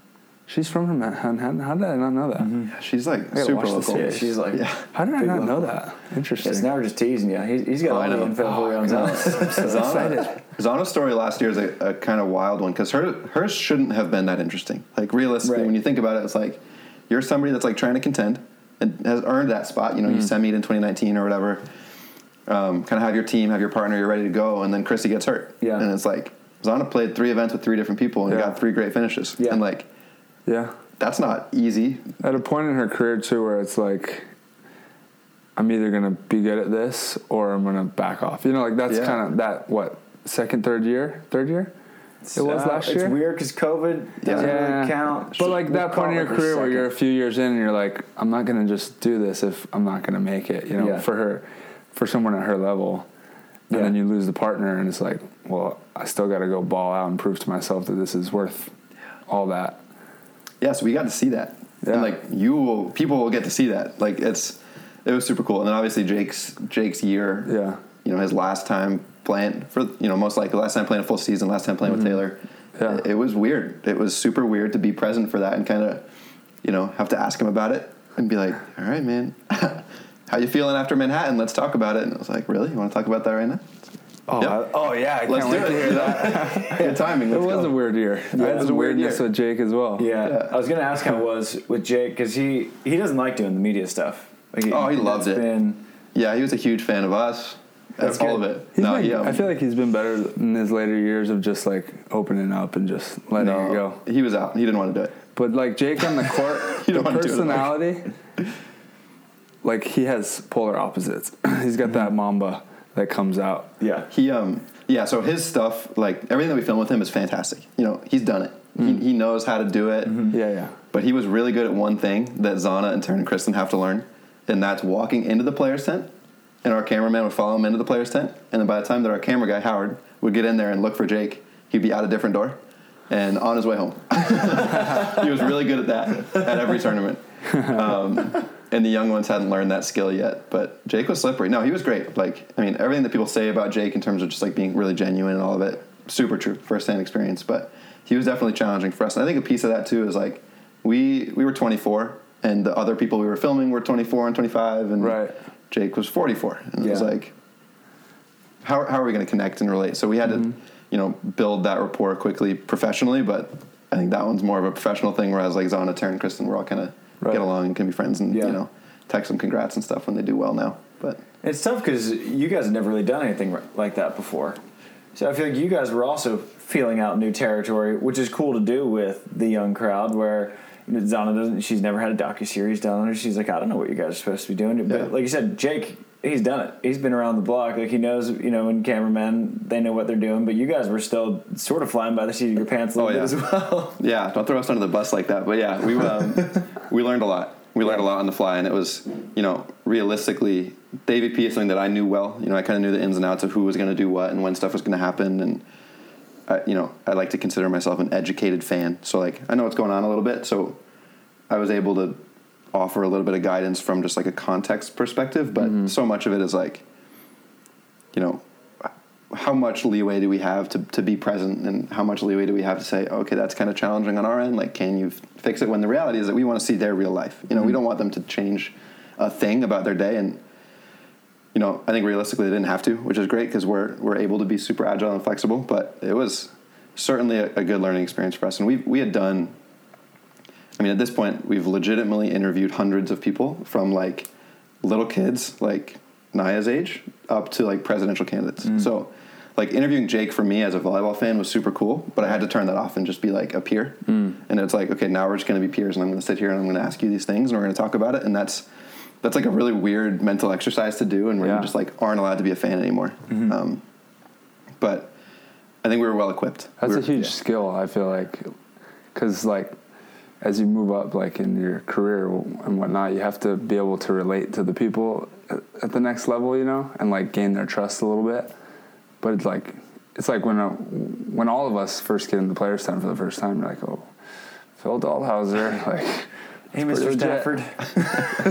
She's from Manhattan. How did I not know that? Yeah, she's like gotta super watch this local. Yeah, she's like Yeah. How did I Big not know local. that? Interesting. Yes, now we're just teasing you. He's, he's got Oh, all I the know. info for you on I know. Zana. Zana, Zana's story last year is a, a kind of wild one because her hers shouldn't have been that interesting. Like realistically, Right. when you think about it, it's like you're somebody that's like trying to contend and has earned that spot. You know, you Mm-hmm. semi in 2019 or whatever. Um, kind of have your team, have your partner, you're ready to go, and then Chrissy gets hurt. Yeah. and it's like Zana played three events with three different people and Yeah. got three great finishes. Yeah. and like yeah. that's not easy. At a point in her career too, where it's like, I'm either gonna be good at this or I'm gonna back off. You know, like that's Yeah. kind of that. What second, third year, third year? It was Uh, last year. It's weird because COVID doesn't Yeah. really count. But like We'll that point call in your the career where you're a few years in and you're like, I'm not gonna just do this if I'm not gonna make it. You know, Yeah. for her, for someone at her level, and Yeah. then you lose the partner, and it's like, well, I still got to go ball out and prove to myself that this is worth all that. Yeah, so we got to see that, Yeah. and like you will, people will get to see that. Like it's, it was super cool. And then obviously Jake's Jake's year, Yeah. you know, his last time playing for, you know, most likely last time playing a full season, last time playing with Taylor. Mm-hmm. Yeah. It, it was weird. It was super weird to be present for that and kind of, you know, have to ask him about it and be like, all right, man, how you feeling after Manhattan? Let's talk about it. And I was like, really? You want to talk about that right now? Oh, Yep. I- oh yeah, I Let's can't do wait it. to hear that. Good timing. It Let's was go. a weird year. I it had was a weird weirdness year. with Jake as well. Yeah. Yeah. I was gonna ask how it was with Jake because he he doesn't like doing the media stuff. Like, Oh, he loved it's it. Been, Yeah, he was a huge fan of us. That's all good. of it. He's no, been- he, um, I feel like he's been better in his later years of just like opening up and just letting no, it go. he was out. He didn't want to do it. But like Jake on the court, the don't wanna do it, like- personality, like he has polar opposites. He's got that mamba that comes out. yeah. He um yeah, so his stuff, like everything that we film with him is fantastic. You know, he's done it. Mm. He, he knows how to do it. Yeah, yeah. But he was really good at one thing that Zana and Taryn and Kristen have to learn, and that's walking into the player's tent, and our cameraman would follow him into the player's tent, and then by the time that our camera guy Howard would get in there and look for Jake, he'd be out a different door, and on his way home. he was really good at that at every tournament. Um, and the young ones hadn't learned that skill yet, but Jake was slippery. No, he was great. Like, I mean, everything that people say about Jake in terms of just like being really genuine and all of it, super true, firsthand experience. But he was definitely challenging for us. And I think a piece of that too is like we we were 24, and the other people we were filming were 24 and 25, and Right. Jake was 44, and it was like, how how are we going to connect and relate? So we had Mm-hmm. to, you know, build that rapport quickly professionally, but I think that one's more of a professional thing. Whereas like Zana, Taryn, Kristen, we're all kind of Right. get along and can be friends and Yeah. you know text them congrats and stuff when they do well now. But It's tough because you guys have never really done anything like that before. So I feel like you guys were also feeling out new territory, which is cool to do with the young crowd. Where Zana doesn't, she's never had a docu series done on her. She's like, I don't know what you guys are supposed to be doing. But Yeah. like you said, Jake, he's done it. He's been around the block. Like he knows, you know, when cameramen they know what they're doing. But you guys were still sort of flying by the seat of your pants a little Oh, bit as well. Yeah, don't throw us under the bus like that. But yeah, we um, we learned a lot. We learned a lot on the fly, and it was you know realistically, the AVP is something that I knew well. You know, I kind of knew the ins and outs of who was going to do what and when stuff was going to happen, and I, you know, I like to consider myself an educated fan. So like, I know what's going on a little bit. So I was able to offer a little bit of guidance from just like a context perspective, but mm-hmm. so much of it is like, you know, how much leeway do we have to, to be present and how much leeway do we have to say okay that's kind of challenging on our end like can you f- fix it? When the reality is that we want to see their real life. You know we mm-hmm. don't want them to change a thing about their day and you know i think realistically they didn't have to which is great because we're, we're able to be super agile and flexible but it was certainly a, a good learning experience for us. And we, we had done i mean at this point we've legitimately interviewed hundreds of people from like little kids like Naya's age up to like presidential candidates. Mm. So like interviewing Jake for me as a volleyball fan was super cool, but I had to turn that off and just be like a peer. Mm. And it's like, okay, now we're just going to be peers and I'm going to sit here and I'm going to ask you these things and we're going to talk about it. And that's, that's like a really weird mental exercise to do and where Yeah. you just like aren't allowed to be a fan anymore. Mm-hmm. Um, but I think we were well equipped. That's We a huge yeah. skill. I feel like, because like as you move up, like in your career and whatnot, you have to be able to relate to the people at- the next level, you know, and like gain their trust a little bit. But it's like it's like when a, when all of us first get into players' time for the first time, you're like, oh, Phil Dalhausser, like. Hey, Mr. Stafford.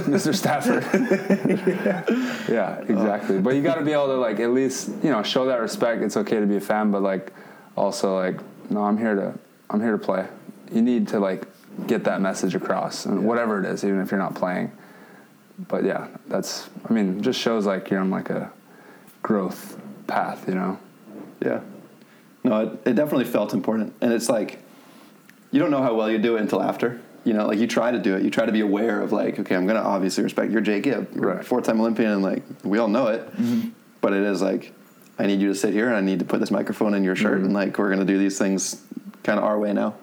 Mr. Stafford. yeah. exactly. But you got to be able to like at least you know show that respect. It's okay to be a fan, but like also like no, I'm here to I'm here to play. You need to like get that message across, and whatever it is, even if you're not playing. But yeah, that's I mean, just shows like you're on like a growth path, you know. Yeah. No, it, it definitely felt important. And it's like, you don't know how well you do it until after. You know, like you try to do it. You try to be aware of like, okay, I'm going to obviously respect your Jake Gibb. Right. four-time Olympian and like, we all know it. Mm-hmm. But it is like, I need you to sit here and I need to put this microphone in your shirt mm-hmm. and like, we're going to do these things kind of our way now.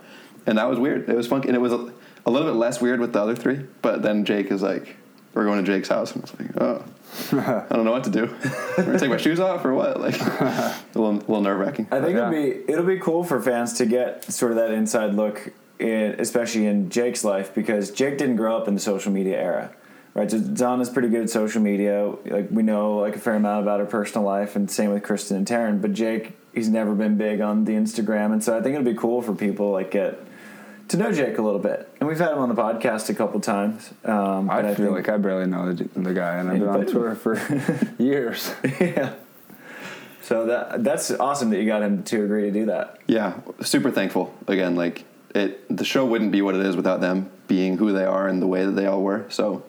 And that was weird. It was funky. And it was a, a little bit less weird with the other three. But then Jake is like, we're going to Jake's house. And it's like, oh, I don't know what to do. We're going to take my shoes off or what? Like, a little, little nerve wracking. I think Yeah. it'll be it'll be cool for fans to get sort of that inside look, in, especially in Jake's life, because Jake didn't grow up in the social media era, right? So Zana's pretty good at social media. Like we know like a fair amount about her personal life, and same with Kristen and Taryn. But Jake, he's never been big on the Instagram, and so I think it'll be cool for people like get to know Jake a little bit. And we've had him on the podcast a couple times. Um, I, but feel think- like I barely know the, the guy, and I've been on tour for years. yeah. So that that's awesome that you got him to agree to do that. Yeah, super thankful. Again, like it, the show wouldn't be what it is without them being who they are and the way that they all were. So,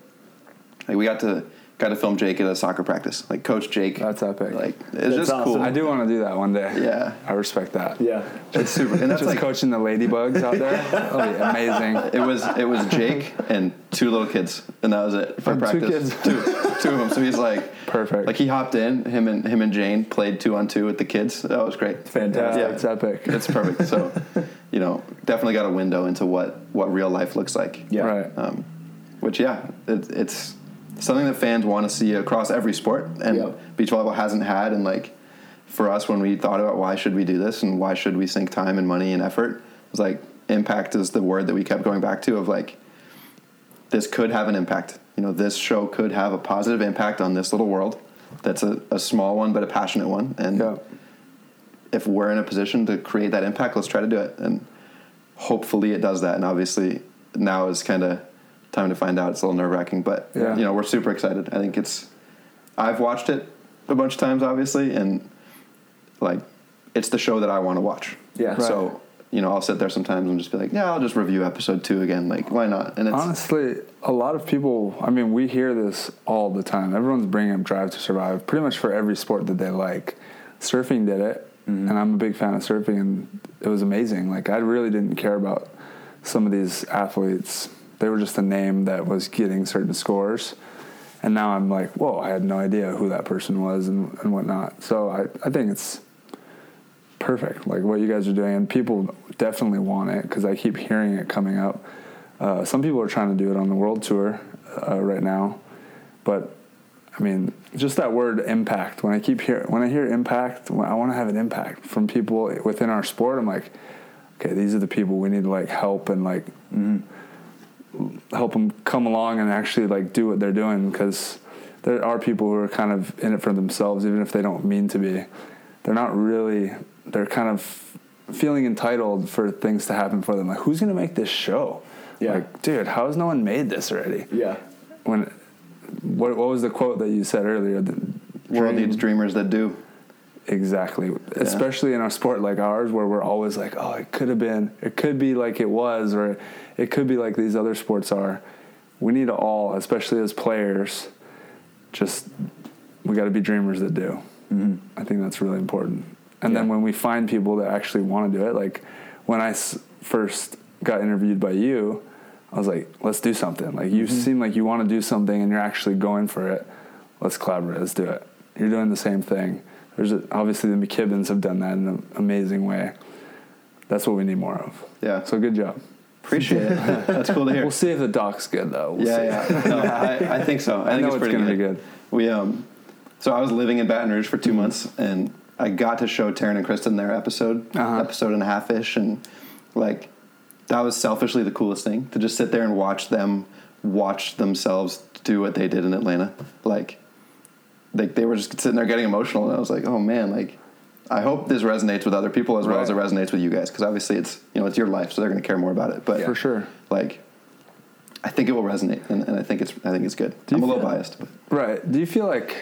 like, we got to got to film Jake at a soccer practice. Like Coach Jake, That's epic. Like it's That's just awesome. cool. I do want to do that one day. Yeah. I respect that. Yeah. It's super, and that's Just like coaching the ladybugs out there. That'll be amazing. it was. It was Jake and two little kids, and that was it for two practice. kids. Two, two of them. So he's like Perfect. Like he hopped in, him and him and Jane played two on two with the kids. That was great. Fantastic. Yeah, Yeah. it's epic. It's perfect. So, you know, definitely got a window into what what real life looks like. Yeah. Right. Um, which yeah, it, it's something that fans want to see across every sport, and Yeah. beach volleyball hasn't had. And like for us, when we thought about why should we do this and why should we sink time and money and effort, it was like impact is the word that we kept going back to. Of like, this could have an impact. You know, this show could have a positive impact on this little world. That's a, a small one, but a passionate one. And Yeah. if we're in a position to create that impact, let's try to do it. And hopefully it does that. And obviously now is kind of time to find out. It's a little nerve wracking, but Yeah. you know, we're super excited. I think it's, I've watched it a bunch of times, obviously, and like, it's the show that I want to watch. Yeah. So, you know, I'll sit there sometimes and just be like, yeah, I'll just review episode two again. Like, why not? And it's, Honestly, a lot of people, I mean, we hear this all the time. Everyone's bringing up Drive to Survive pretty much for every sport that they like. Surfing did it, mm-hmm. and I'm a big fan of surfing, and it was amazing. Like I really didn't care about some of these athletes; they were just a name that was getting certain scores. And now I'm like, whoa! I had no idea who that person was and, and whatnot. So I, I think it's perfect, like what you guys are doing, and people definitely want it because I keep hearing it coming up. Uh, some people are trying to do it on the world tour uh, right now, but I mean, just that word impact. When I keep hear when I hear impact, I want to have an impact from people within our sport. I'm like, okay, these are the people we need to like help and like help them come along and actually like do what they're doing because there are people who are kind of in it for themselves, even if they don't mean to be. They're not really. They're kind of feeling entitled for things to happen for them. Like, who's gonna make this show? Yeah. Like, dude, how has no one made this already? Yeah. when what what was the quote that you said earlier? The World needs dreamers that do. exactly, especially in our sport like ours, where we're always like, oh, it could have been, it could be like it was, or it could be like these other sports are. We need to all, especially as players, just we got to be dreamers that do. Mm-hmm. I think that's really important. And then when we find people that actually want to do it, like when I s- first got interviewed by you, I was like, let's do something. Like you seem like you want to do something and you're actually going for it. Let's collaborate. Let's do it. You're doing the same thing. There's a, obviously the McKibbins have done that in an amazing way. That's what we need more of. Yeah. So good job. Appreciate it. That's cool to hear. We'll see if the doc's good though. We'll yeah, see. yeah. No, I, I think so. I, I think know it's it's pretty gonna good. be good. We um, so I was living in Baton Rouge for 2 months, and I got to show Taryn and Kristen their episode, Uh-huh. episode and a half ish, and like that was selfishly the coolest thing to just sit there and watch them watch themselves do what they did in Atlanta. Like, like they were just sitting there getting emotional, and I was like, oh man, like. I hope this resonates with other people as well as it resonates with you guys because obviously it's you know it's your life so they're going to care more about it. But For sure. like I think it will resonate, and, and I think it's I think it's good. I'm a little feel- biased, but Right. Do you feel like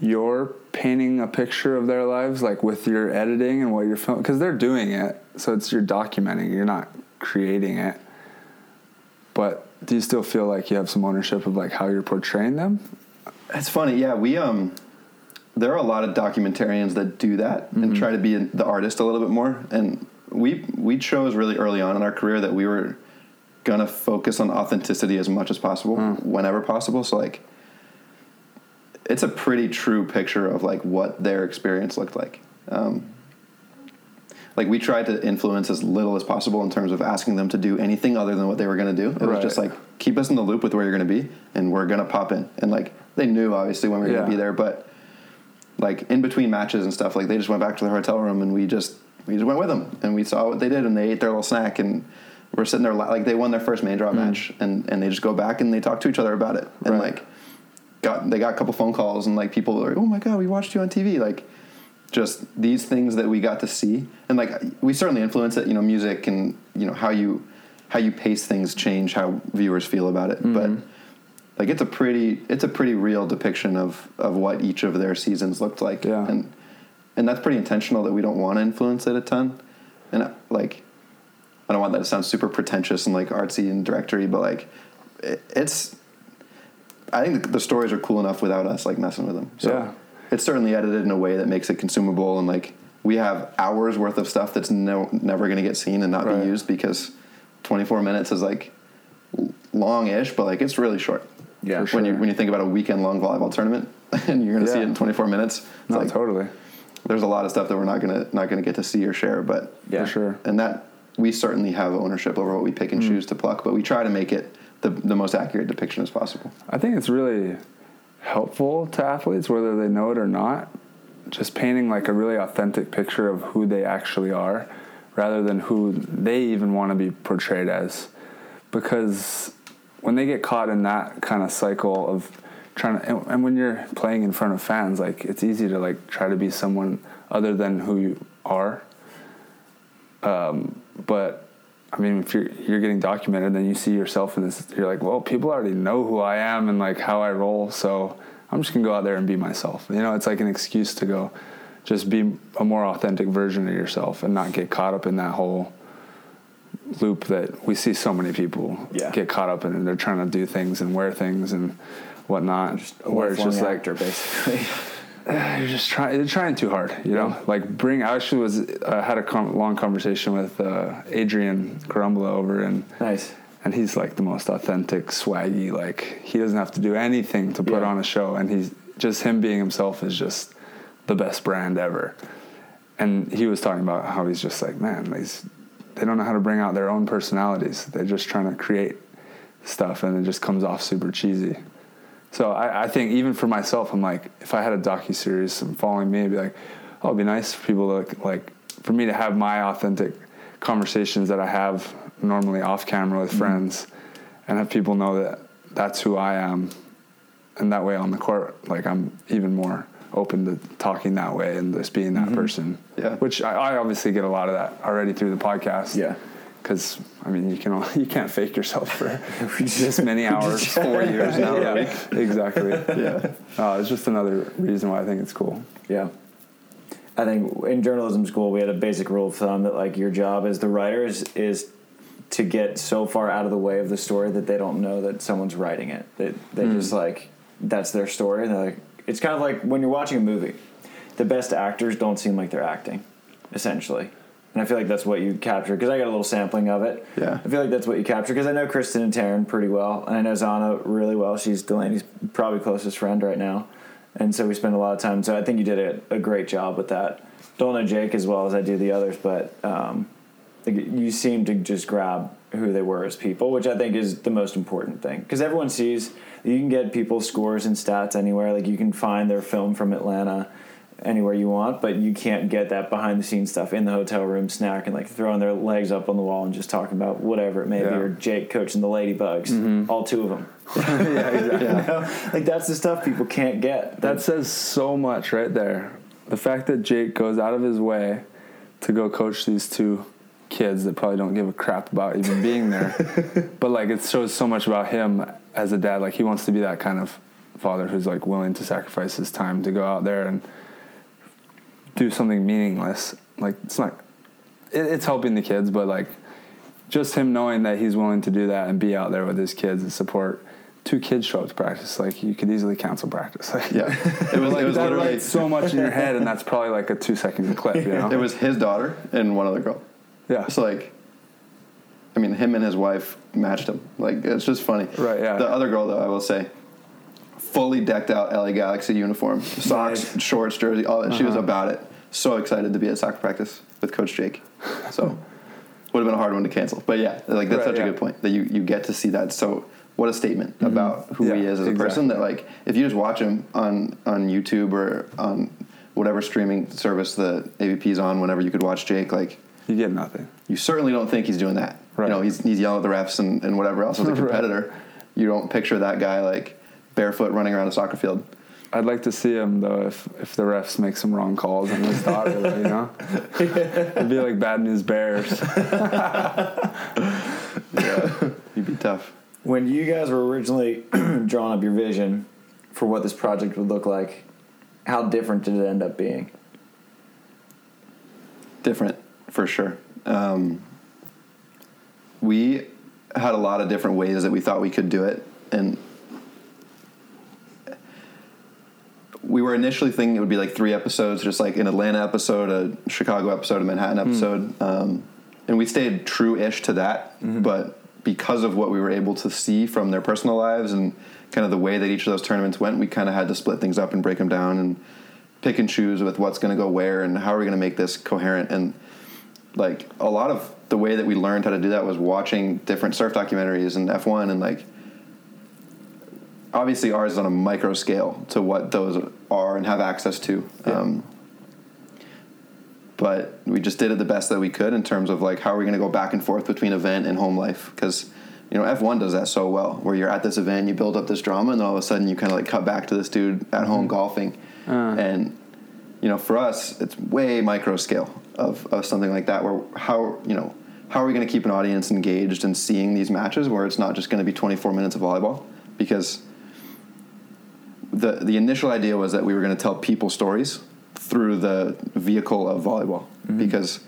you're painting a picture of their lives, like with your editing and what you're filming? Because they're doing it, so it's you're documenting. You're not creating it. But do you still feel like you have some ownership of like how you're portraying them? it's funny. Yeah, we um, there are a lot of documentarians that do that and try to be the artist a little bit more. And we we chose really early on in our career that we were gonna focus on authenticity as much as possible, whenever possible. So like, it's a pretty true picture of like what their experience looked like. Um, like we tried to influence as little as possible in terms of asking them to do anything other than what they were going to do. It was just like keep us in the loop with where you're going to be, and we're going to pop in. And like they knew obviously when we were going to be there, but like in between matches and stuff, like they just went back to their hotel room, and we just we just went with them, and we saw what they did, and they ate their little snack, and we're sitting there like they won their first main draw match, and and they just go back and they talk to each other about it, and Mm. Right. like got they got a couple phone calls, and like people were like, oh my god, we watched you on TV, like just these things that we got to see and like we certainly influence it you know music and you know how you how you pace things change how viewers feel about it but Mm-hmm. Like it's a pretty it's a pretty real depiction of of what each of their seasons looked like Yeah. and and that's pretty intentional that we don't want to influence it a ton and uh, like i don't want that to sound super pretentious and like artsy and directory but like it, it's i think the, stories are cool enough without us like messing with them so Yeah. it's certainly edited in a way that makes it consumable and like we have hours worth of stuff that's no never going to get seen and not Right. be used because 24 minutes is like long-ish but like it's really short Yeah. For when you when you think about a weekend long volleyball tournament and you're going to see it in 24 minutes it's No, like totally. there's a lot of stuff that we're not going to not going to get to see or share but Yeah. For sure. and that we certainly have ownership over what we pick Mm. and choose to pluck but we try to make it the, the most accurate depiction as possible I think it's really helpful to athletes, whether they know it or not. Just painting like a really authentic picture of who they actually are, rather than who they even want to be portrayed as. Because when they get caught in that kind of cycle of trying to, and, and when you're playing in front of fans, like it's easy to like try to be someone other than who you are. Um, but I mean, if you're you're getting documented, then you see yourself in this. You're like, well, people already know who I am and like how I roll, so I'm just gonna go out there and be myself. You know, it's like an excuse to go, just be a more authentic version of yourself and not get caught up in that whole loop that we see so many people Yeah. get caught up in. And they're trying to do things and wear things and whatnot, A where it's just like actor, basically. you're just trying. You're trying too hard, you know. Like bring. I actually was uh, had a com- long conversation with uh, Adrian Carambula over and Nice. and he's like the most authentic, swaggy. Like he doesn't have to do anything to put Yeah. on a show, and he's just him being himself is just the best brand ever. And he was talking about how he's just like, man, these they don't know how to bring out their own personalities. They're just trying to create stuff, and it just comes off super cheesy. So I, I think even for myself, I'm like, if I had a docu series and following me, it'd be like, oh, it'd be nice for people to like, like for me to have my authentic conversations that I have normally off camera with mm-hmm. friends, and have people know that that's who I am, and that way on the court, like I'm even more open to talking that way and just being that person. Yeah. Which I, I obviously get a lot of that already through the podcast. Yeah. Because I mean, you can you can't fake yourself for this many hours, four years now. Yeah. Exactly. Yeah. Uh, it's just another reason why I think it's cool. Yeah. I think in journalism school we had a basic rule of thumb that like your job as the writer is, is to get so far out of the way of the story that they don't know that someone's writing it. That they Hmm. just like that's their story and they're like it's kind of like when you're watching a movie. The best actors don't seem like they're acting, essentially. And I feel like that's what you capture because I got a little sampling of it. Yeah. I feel like that's what you capture because I know Kristen and Taryn pretty well, and I know Zana really well. She's Delaney's probably closest friend right now, and so we spend a lot of time. So I think you did a, a great job with that. Don't know Jake as well as I do the others, but um, you seem to just grab who they were as people, which I think is the most important thing because everyone sees you can get people's scores and stats anywhere. Like you can find their film from Atlanta anywhere you want, but you can't get that behind the scenes stuff in the hotel room, snacking, like throwing their legs up on the wall and just talking about whatever it may be, or Jake coaching the Ladybugs, mm-hmm. all two of them. yeah, exactly. You know? Like that's the stuff people can't get. That says so much right there. The fact that Jake goes out of his way to go coach these two kids that probably don't give a crap about even being there. but like it shows so much about him as a dad. Like he wants to be that kind of father who's like willing to sacrifice his time to go out there and do something meaningless. Like it's not it, it's helping the kids, but like just him knowing that he's willing to do that and be out there with his kids and support two kids show up to practice. Like you could easily cancel practice. Like Yeah. It was, like it was that literally, so much in your head, and that's probably like a two second clip. You know? it was his daughter and one other girl. yeah. It's like, I mean, him and his wife matched him. Like, it's just funny. Right, yeah. The other girl, though, I will say, fully decked out LA Galaxy uniform, socks, Nice. shorts, jersey, all that. She was Uh-huh. about it. So excited to be at soccer practice with Coach Jake. So, would have been a hard one to cancel. But yeah, like that's Right, such yeah. a good point that you, you get to see that. So, what a statement about who he Mm-hmm. Is as a exactly. person. That like, if you just watch him on on YouTube or on whatever streaming service the AVP is on, whenever you could watch Jake, like You get nothing. you certainly don't think he's doing that. Right. You know, he's, he's yelling at the refs and, and whatever else as a Right. competitor. You don't picture that guy like barefoot running around a soccer field. I'd like to see him though if if the refs make some wrong calls on his daughter. you know, it'd be like bad news bears. Yeah, he'd be tough. when you guys were originally drawing up your vision for what this project would look like, how different did it end up being? Different for sure. Um, we had a lot of different ways that we thought we could do it, and we were initially thinking it would be like three episodes, just like an Atlanta episode, a Chicago episode, a Manhattan episode, um, and we stayed true-ish to that. But because of what we were able to see from their personal lives and kind of the way that each of those tournaments went, we kind of had to split things up and break them down and pick and choose with what's going to go where and how are we going to make this coherent and like a lot of the way that we learned how to do that was watching different surf documentaries and F1 and like obviously ours is on a micro scale to what those are and have access to. Um, but we just did it the best that we could in terms of like how are we going to go back and forth between event and home life? Because you know F1 does that so well where you're at this event you build up this drama and then all of a sudden you kind of like cut back to this dude at home golfing. And you know for us it's way micro scale of, of something like that where how you know how are we going to keep an audience engaged and seeing these matches where it's not just going to be 24 minutes of volleyball because the the initial idea was that we were going to tell people stories through the vehicle of volleyball mm-hmm. because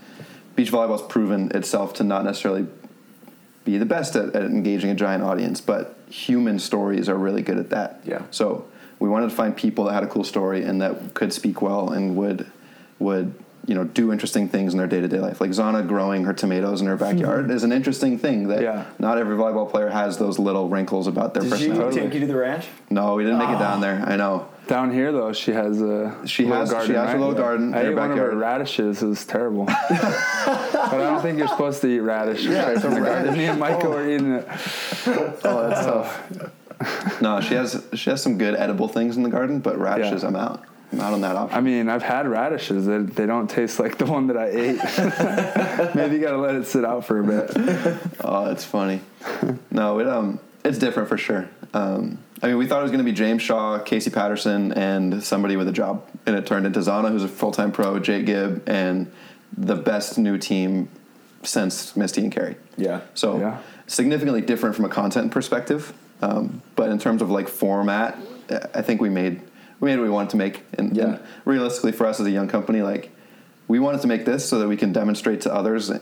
beach volleyball's proven itself to not necessarily be the best at, at engaging a giant audience, but human stories are really good at that. Yeah. So we wanted to find people that had a cool story and that could speak well and would would you know do interesting things in their day to day life. Like Zana growing her tomatoes in her backyard hmm. is an interesting thing that Yeah. not every volleyball player has those little wrinkles about their Did she take you to the ranch? No, we didn't make it down ah. there. I know. Down here though, she has a She has- she garden, has a right? little garden I in her ate one of her backyard. radishes. is terrible. but I don't think you're supposed to eat radish Yeah, it's from the garden. Me and Michael oh. were eating it. Oh, that's tough. No, she has she has some good edible things in the garden, but radishes, Yeah. I'm out. I'm on that option. I mean, I've had radishes. They, they don't taste like the one that I ate. Maybe you gotta let it sit out for a bit. Oh, it's funny. no, it um, it's different for sure. Um, I mean, we thought it was going to be James Shaw, Casey Patterson, and somebody with a job, and it turned into Zana, who's a full time pro, Jake Gibb, and the best new team since Misty and Kerri. Yeah. So Yeah. significantly different from a content perspective, um, but in terms of like format, I think we made we made what we wanted to make, and, Yeah. and realistically for us as a young company, like we wanted to make this so that we can demonstrate to others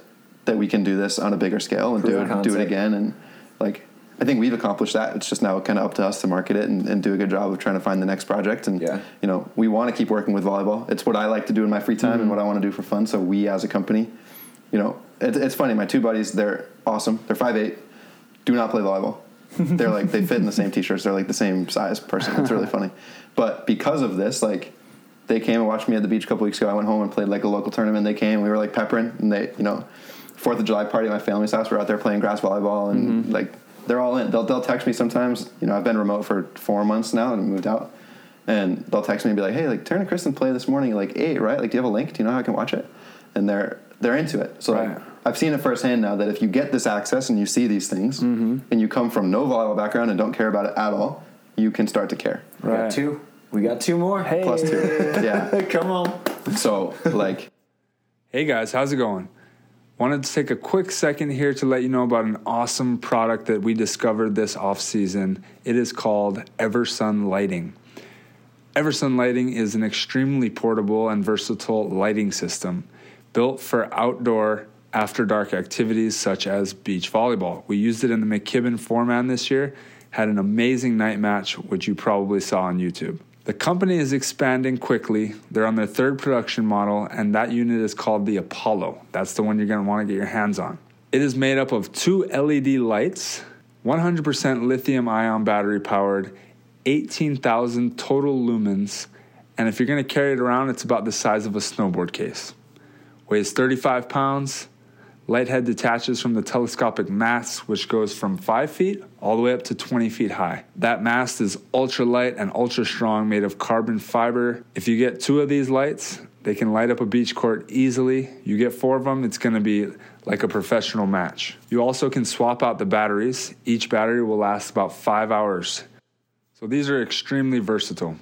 that we can do this on a bigger scale and do it, do it again, and like I think we've accomplished that. It's just now kind of up to us to market it and, and do a good job of trying to find the next project. And Yeah. you know, we want to keep working with volleyball. It's what I like to do in my free time and what I want to do for fun. So we as a company, you know, it, it's funny. My two buddies, they're awesome. They're five eight, do not play volleyball. they're like they fit in the same t-shirts. They're like the same size person. It's really funny. But because of this, like they came and watched me at the beach a couple weeks ago. I went home and played like a local tournament. They came. We were like peppering, and they, you know, Fourth of July party at my family's house. We're out there playing grass volleyball, and mm-hmm. like they're all in. They'll they'll text me sometimes. You know, I've been remote for four months now and moved out, and they'll text me and be like, "Hey, like Taryn and Kristen play this morning at like eight, right? Like, do you have a link? Do you know how I can watch it?" And they're they're into it. So like, Right. I've seen it firsthand now that if you get this access and you see these things, mm-hmm. and you come from no volleyball background and don't care about it at all, you can start to care. We got Right. two. We got two more. Hey. Plus two, yeah. Come on. So like. Hey guys, how's it going? Wanted to take a quick second here to let you know about an awesome product that we discovered this off season. It is called Eversun Lighting. Eversun Lighting is an extremely portable and versatile lighting system built for outdoor after dark activities such as beach volleyball. We used it in the McKibbin four-man this year, had an amazing night match, which you probably saw on YouTube. The company is expanding quickly. They're on their third production model, and that unit is called the Apollo. That's the one you're want to get your hands on. It is made up of two LED lights, 100% lithium ion battery powered, 18,000 total lumens, and if you're to carry it around, it's about the size of a snowboard case. Weighs 35 pounds. Light head detaches from the telescopic mast, which goes from 5 feet all the way up to 20 feet high. That mast is ultra light and ultra strong, made of carbon fiber. If you get two of these lights, they can light up a beach court easily. You get four of them, it's gonna be like a professional match. You also can swap out the batteries. Each battery will last about five hours. So these are extremely versatile.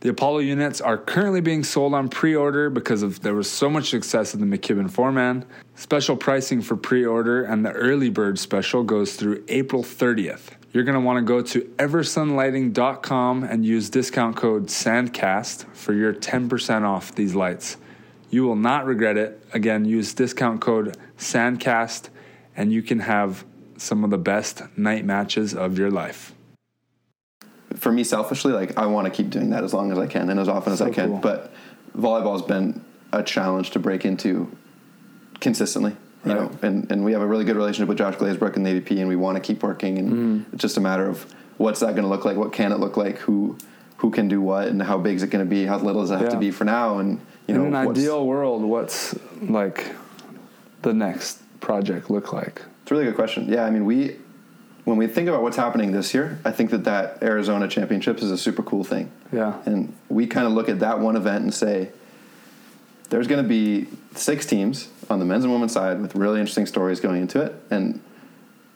The Apollo units are currently being sold on pre-order because of there was so much success in the McKibbin four-man. Special pricing for pre-order and the early bird special goes through April 30th. You're going to want to go to eversunlighting.com and use discount code SANDCAST for your 10% off these lights. You will not regret it. Again, use discount code SANDCAST and you can have some of the best night matches of your life. For me selfishly, like I want to keep doing that as long as I can and as often as So I can. cool. But volleyball's been a challenge to break into consistently. You Right. know, and, and we have a really good relationship with Josh Glazebrook and the AVP, and we want to keep working. And Mm-hmm. it's just a matter of what's that going to look like? What can it look like? Who who can do what? And how big is it going to be? How little does it have to be for now? And you know, in an ideal world, what's like the next project look like? It's a really good question. Yeah, I mean, we when we think about what's happening this year, I think that that Arizona Championships is a super cool thing. Yeah. And we kind of look at that one event and say, there's going to be six teams on the men's and women's side with really interesting stories going into it, and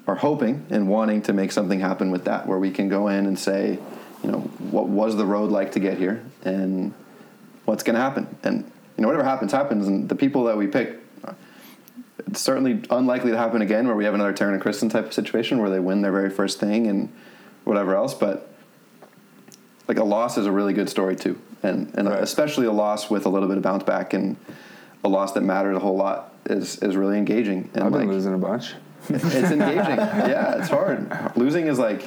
are hoping and wanting to make something happen with that, where we can go in and say, you know, what was the road like to get here, and what's going to happen, and you know, whatever happens, happens, and the people that we pick. It's certainly unlikely to happen again, where we have another Taryn and Kristen type of situation where they win their very first thing and whatever else. But like a loss is a really good story too, and and Right. especially a loss with a little bit of bounce back and a loss that matters a whole lot is is really engaging. And I've been like losing a bunch. it's engaging. yeah, it's hard. Losing is like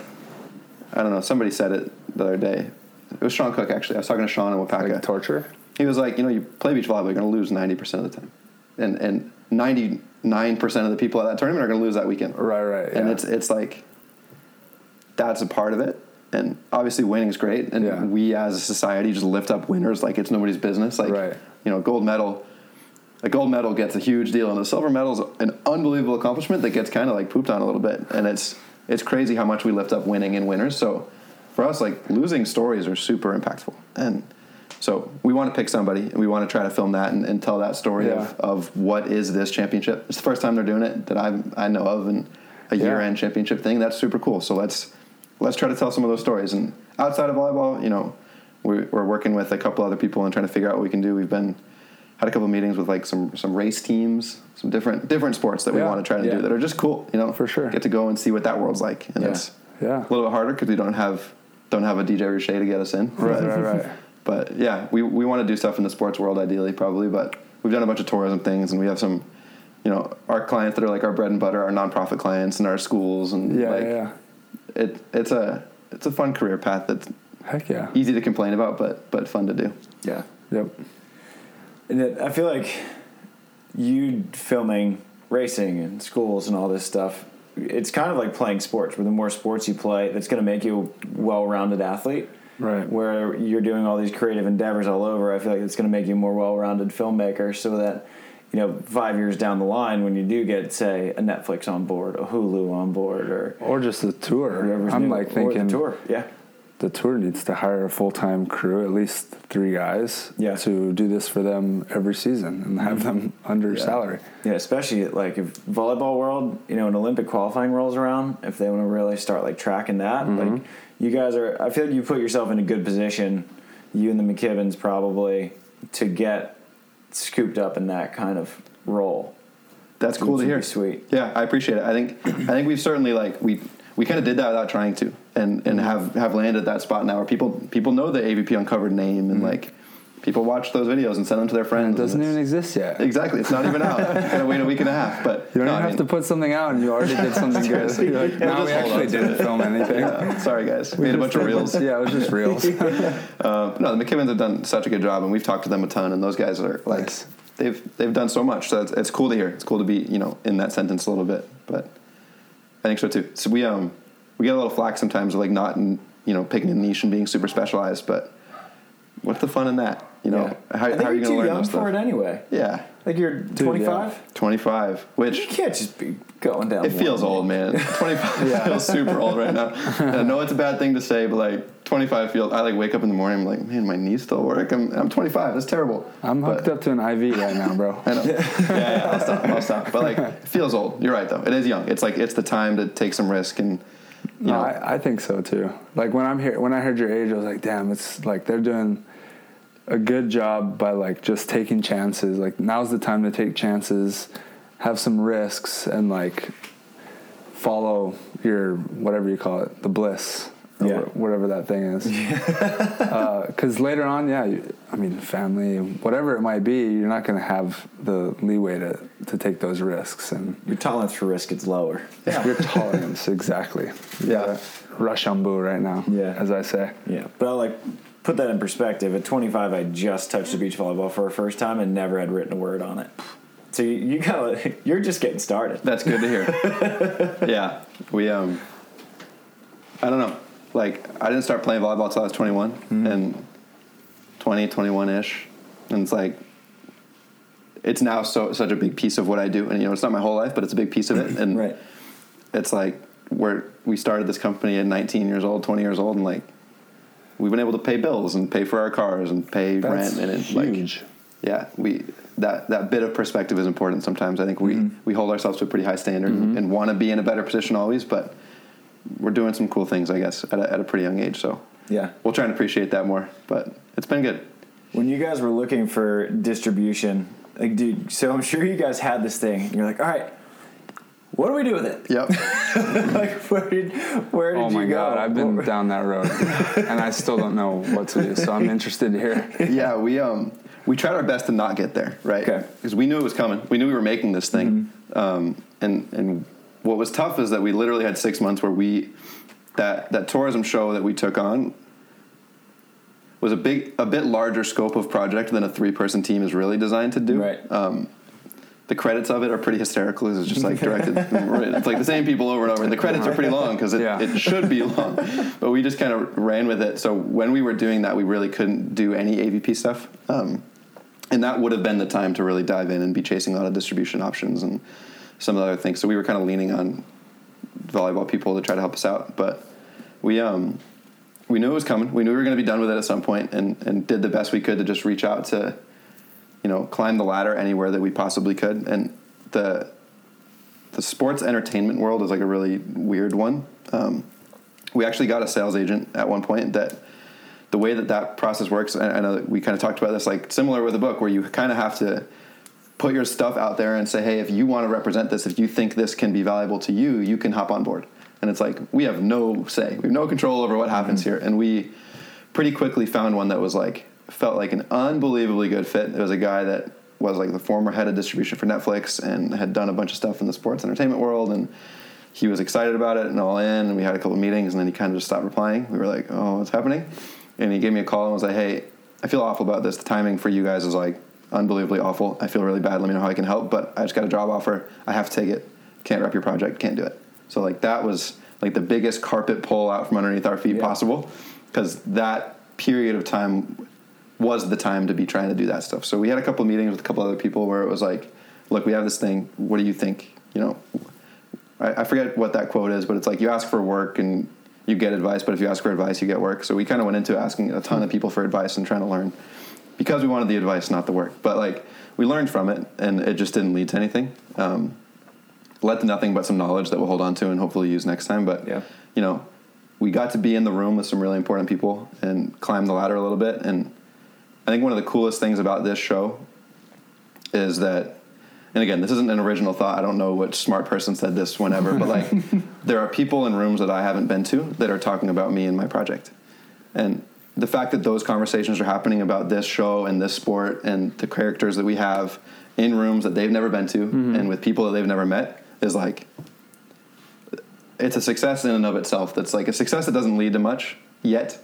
I don't know. Somebody said it the other day. it was Sean Cook actually. I was talking to Sean in Wapaka. Like torture. he was like, you know, you play beach volleyball, you're going to lose ninety percent of the time, and and ninety nine percent of the people at that tournament are going to lose that weekend. Right, right. And it's it's like that's a part of it. And obviously, winning is great, and Yeah. we as a society just lift up winners like it's nobody's business. Like, Right. you know, gold medal, a gold medal gets a huge deal, and a silver medal is an unbelievable accomplishment that gets kind of like pooped on a little bit. And it's it's crazy how much we lift up winning and winners. So for us, like losing stories are super impactful, and so we want to pick somebody, and we want to try to film that and, and tell that story Yeah. of, of what is this championship. It's the first time they're doing it that I I know of, and a Yeah. year end championship thing. That's super cool. So let's let's try to tell some of those stories. And outside of volleyball, you know, we're, we're working with a couple other people and trying to figure out what we can do. We've been had a couple meetings with like some some race teams, some different different sports that we Yeah, want to try to do that are just cool. You know, For sure. Get to go and see what that world's like, and Yeah. it's yeah. a little bit harder because we don't have don't have a DJ Richey to get us in. Right, right, right. But yeah, we, we want to do stuff in the sports world ideally, probably. But we've done a bunch of tourism things, and we have some, you know, our clients that are like our bread and butter, our nonprofit clients, and our schools, and Yeah, like yeah. it it's a it's a fun career path that's Heck yeah. easy to complain about, but but fun to do. Yeah. Yep. And it, I feel like you filming racing and schools and all this stuff, it's kind of like playing sports. Where the more sports you play, that's going to make you a well-rounded athlete. Right. Where you're doing all these creative endeavors all over, I feel like it's going to make you a more well-rounded filmmaker. So that you know, five years down the line, when you do get say a Netflix on board, a Hulu on board, or Or just the tour. I'm new, like thinking the tour, yeah. the tour needs to hire a full time crew, at least three guys, Yeah. to do this for them every season and have them mm-hmm. under Yeah. salary. Yeah, especially like if volleyball world, you know, an Olympic qualifying rolls around, if they want to really start like tracking that, mm-hmm. like you guys are, I feel like you put yourself in a good position, you and the McKibbins probably, to get scooped up in that kind of role. That's cool to hear. sweet. Yeah, I appreciate it. I think I think we've certainly like we we kind of did that without trying to, and and have have landed that spot now where people people know the AVP Uncovered name and mm-hmm. like people watch those videos and send them to their friends. And it doesn't even exist yet. Exactly, it's not even out. Gotta wait a week and a half. But You don't no, even I have to put something out, and you already did something good. You're like, no, we actually didn't film anything. Yeah, sorry guys, We made a bunch of reels. Yeah, it was just reels. Um, no, the McKibbins have done such a good job, and we've talked to them a ton. And those guys are like, Nice. they've they've done so much. So it's, it's cool to hear. It's cool to be you know in that sentence a little bit, but I think so too. So we um we get a little flack sometimes of like not in, you know picking a niche and being super specialized, but what's the fun in that? You know, Yeah. how, I think how are you going to too learn young for stuff? it anyway. Yeah, Like you're 25. 25, which. You can't just be going down. it feels one old, man. 25 Yeah. feels super old right now. And I know it's a bad thing to say, but like 25 feels. I like wake up in the morning. I'm like, man, my knees still work. I'm I'm 25. That's terrible. I'm But- hooked up to an IV right now, bro. I know. yeah, yeah, I'll stop. I'll stop. But like, it feels old. You're right, though. It is young. It's like it's the time to take some risk and you No, know. I, I think so too. Like when I'm here, when I heard your age, I was like, damn, it's like they're doing a good job by like just taking chances. Like now's the time to take chances, have some risks, and like follow your whatever you call it, the bliss, or Yeah. wh- whatever that thing is. Uh, because later on, yeah, you, I mean, family, whatever it might be, you're not going to have the leeway to to take those risks and. Your tolerance for risk is lower. Your tolerance, exactly. You Yeah. Rush on boo right now, Yeah. as I say. Yeah, but I like put that in perspective. At 25, I just touched the beach volleyball for a first time and never had written a word on it. So you, you gotta, you're just getting started. That's good to hear. yeah, we um, I don't know. Like, I didn't start playing volleyball until I was 21 Mm-hmm. and 20, 21 ish, and it's like. It's now so such a big piece of what I do, and you know it's not my whole life, but it's a big piece of it. And Right. it's like we're we started this company at 19 years old, 20 years old, and like we've been able to pay bills and pay for our cars and pay That's rent, and it's like yeah, we that that bit of perspective is important. Sometimes I think we Mm-hmm. we hold ourselves to a pretty high standard and want to be in a better position always, but we're doing some cool things, I guess, at a, at a pretty young age. So Yeah. we'll try and appreciate that more. But it's been good. When you guys were looking for distribution, like, dude, so I'm sure you guys had this thing. And you're like, all right, what do we do with it? Yep. like, where did, where did Oh you my go? god, I've been What- down that road, and I still don't know what to do. So I'm interested to hear. yeah, we um we tried our best to not get there, right? Okay. Because we knew it was coming. We knew we were making this thing. Um, and and what was tough is that we literally had six months where we that that tourism show that we took on was a big, a bit larger scope of project than a three person team is really designed to do. Right. Um, the credits of it are pretty hysterical. It's just like directed. it's like the same people over and over. And the credits are pretty long because it, Yeah. it should be long, but we just kind of ran with it. So when we were doing that, we really couldn't do any AVP stuff, um, and that would have been the time to really dive in and be chasing a lot of distribution options and some of the other things. So we were kind of leaning on volleyball people to try to help us out, but we um we knew it was coming. We knew we were going to be done with it at some point, and and did the best we could to just reach out to, you know, climb the ladder anywhere that we possibly could. And the the sports entertainment world is like a really weird one. Um, we actually got a sales agent at one point that the way that that process works. I I know that we kind of talked about this, like similar with a book, where you kind of have to put your stuff out there and say, hey, if you want to represent this, if you think this can be valuable to you, you can hop on board. And it's like we have no say, we have no control over what happens here, and we pretty quickly found one that was like felt like an unbelievably good fit. It was a guy that was like the former head of distribution for Netflix and had done a bunch of stuff in the sports entertainment world and he was excited about it and all in and we had a couple of meetings and then he kind of just stopped replying. We were like, "Oh, what's happening?" And he gave me a call and was like, "Hey, I feel awful about this. The timing for you guys is like unbelievably awful. I feel really bad. Let me know how I can help, but I just got a job offer. I have to take it. Can't rep your project. Can't do it." So like that was like the biggest carpet pull out from underneath our feet Yeah. possible because that period of time was the time to be trying to do that stuff. So we had a couple of meetings with a couple other people where it was like, look, we have this thing. What do you think? You know, I, I forget what that quote is, but it's like you ask for work and you get advice, but if you ask for advice, you get work. So we kind of went into asking a ton of people for advice and trying to learn because we wanted the advice, not the work. But like we learned from it, and it just didn't lead to anything. Um, led to nothing but some knowledge that we'll hold on to and hopefully use next time. But Yeah. you know, we got to be in the room with some really important people and climb the ladder a little bit. And I think one of the coolest things about this show is that, and again, this isn't an original thought. I don't know which smart person said this whenever, but like, there are people in rooms that I haven't been to that are talking about me and my project. And the fact that those conversations are happening about this show and this sport and the characters that we have in rooms that they've never been to mm-hmm. and with people that they've never met is like it's a success in and of itself that's like a success that doesn't lead to much yet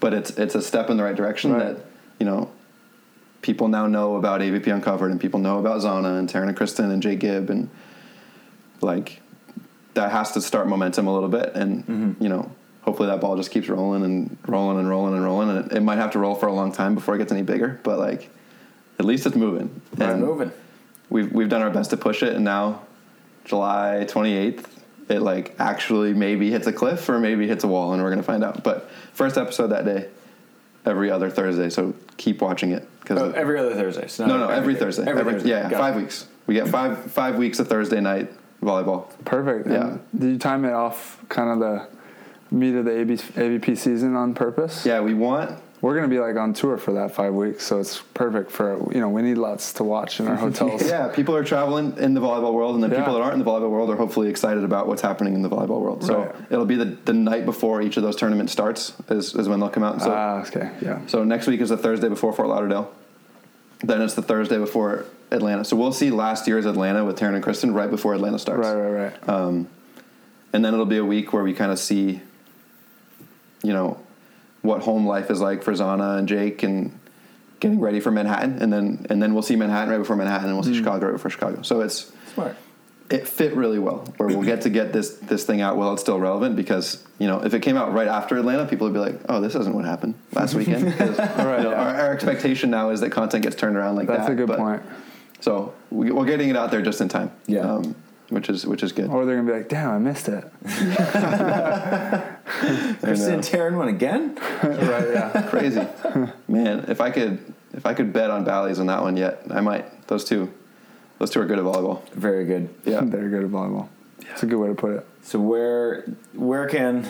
but it's it's a step in the right direction Right. that you know people now know about AVP Uncovered and people know about Zana and Taryn and Kristen and Jake Gibb and like that has to start momentum a little bit and mm-hmm. you know hopefully that ball just keeps rolling and rolling and rolling and rolling and it, it might have to roll for a long time before it gets any bigger but like at least it's moving. We're and moving. we've we've done our best to push it and now July 28th it like actually maybe hits a cliff or maybe hits a wall and we're to find out. But first episode that day every other Thursday so keep watching it cuz Oh, every other Thursday. So no no not every day. Thursday Every Every- Thursday. yeah, yeah Got 5 it. weeks we get 5 5 weeks of Thursday night volleyball Perfect. Yeah. And did you time it off kind of the meat of the AB, AVP season on purpose? yeah we want We're gonna be like on tour for that five weeks, so it's perfect for you know we need lots to watch in our hotels. yeah people are traveling in the volleyball world and the Yeah. people that aren't in the volleyball world are hopefully excited about what's happening in the volleyball world so Right. it'll be the, the night before each of those tournaments starts is, is when they'll come out so Ah, okay, yeah. So next week is the Thursday before Fort Lauderdale. Then it's the Thursday before Atlanta. So we'll see last year's Atlanta with Taryn and Kristen right before Atlanta starts. Right, right, right. Um, And then it'll be a week where we kind of see, you know, what home life is like for Zana and Jake and getting ready for Manhattan. And then and then we'll see Manhattan right before Manhattan and we'll see Chicago right before Chicago. So it's Smart. it fit really well where we'll get to get this this thing out while it's still relevant because you know if it came out right after Atlanta people would be like oh this isn't what happened last weekend Right, you know, yeah. our, our expectation now is that content gets turned around like That's that a good but- point. so we, we're getting it out there just in time Yeah. um, which is which is good Or they're gonna be like, "Damn, I missed it." Kristen and Taryn won again? right, yeah. crazy man if I could if I could bet on Bally's on that one yet I might those two those two are good at volleyball Very good. yeah They're good at volleyball. It's a good way to put it. So where where can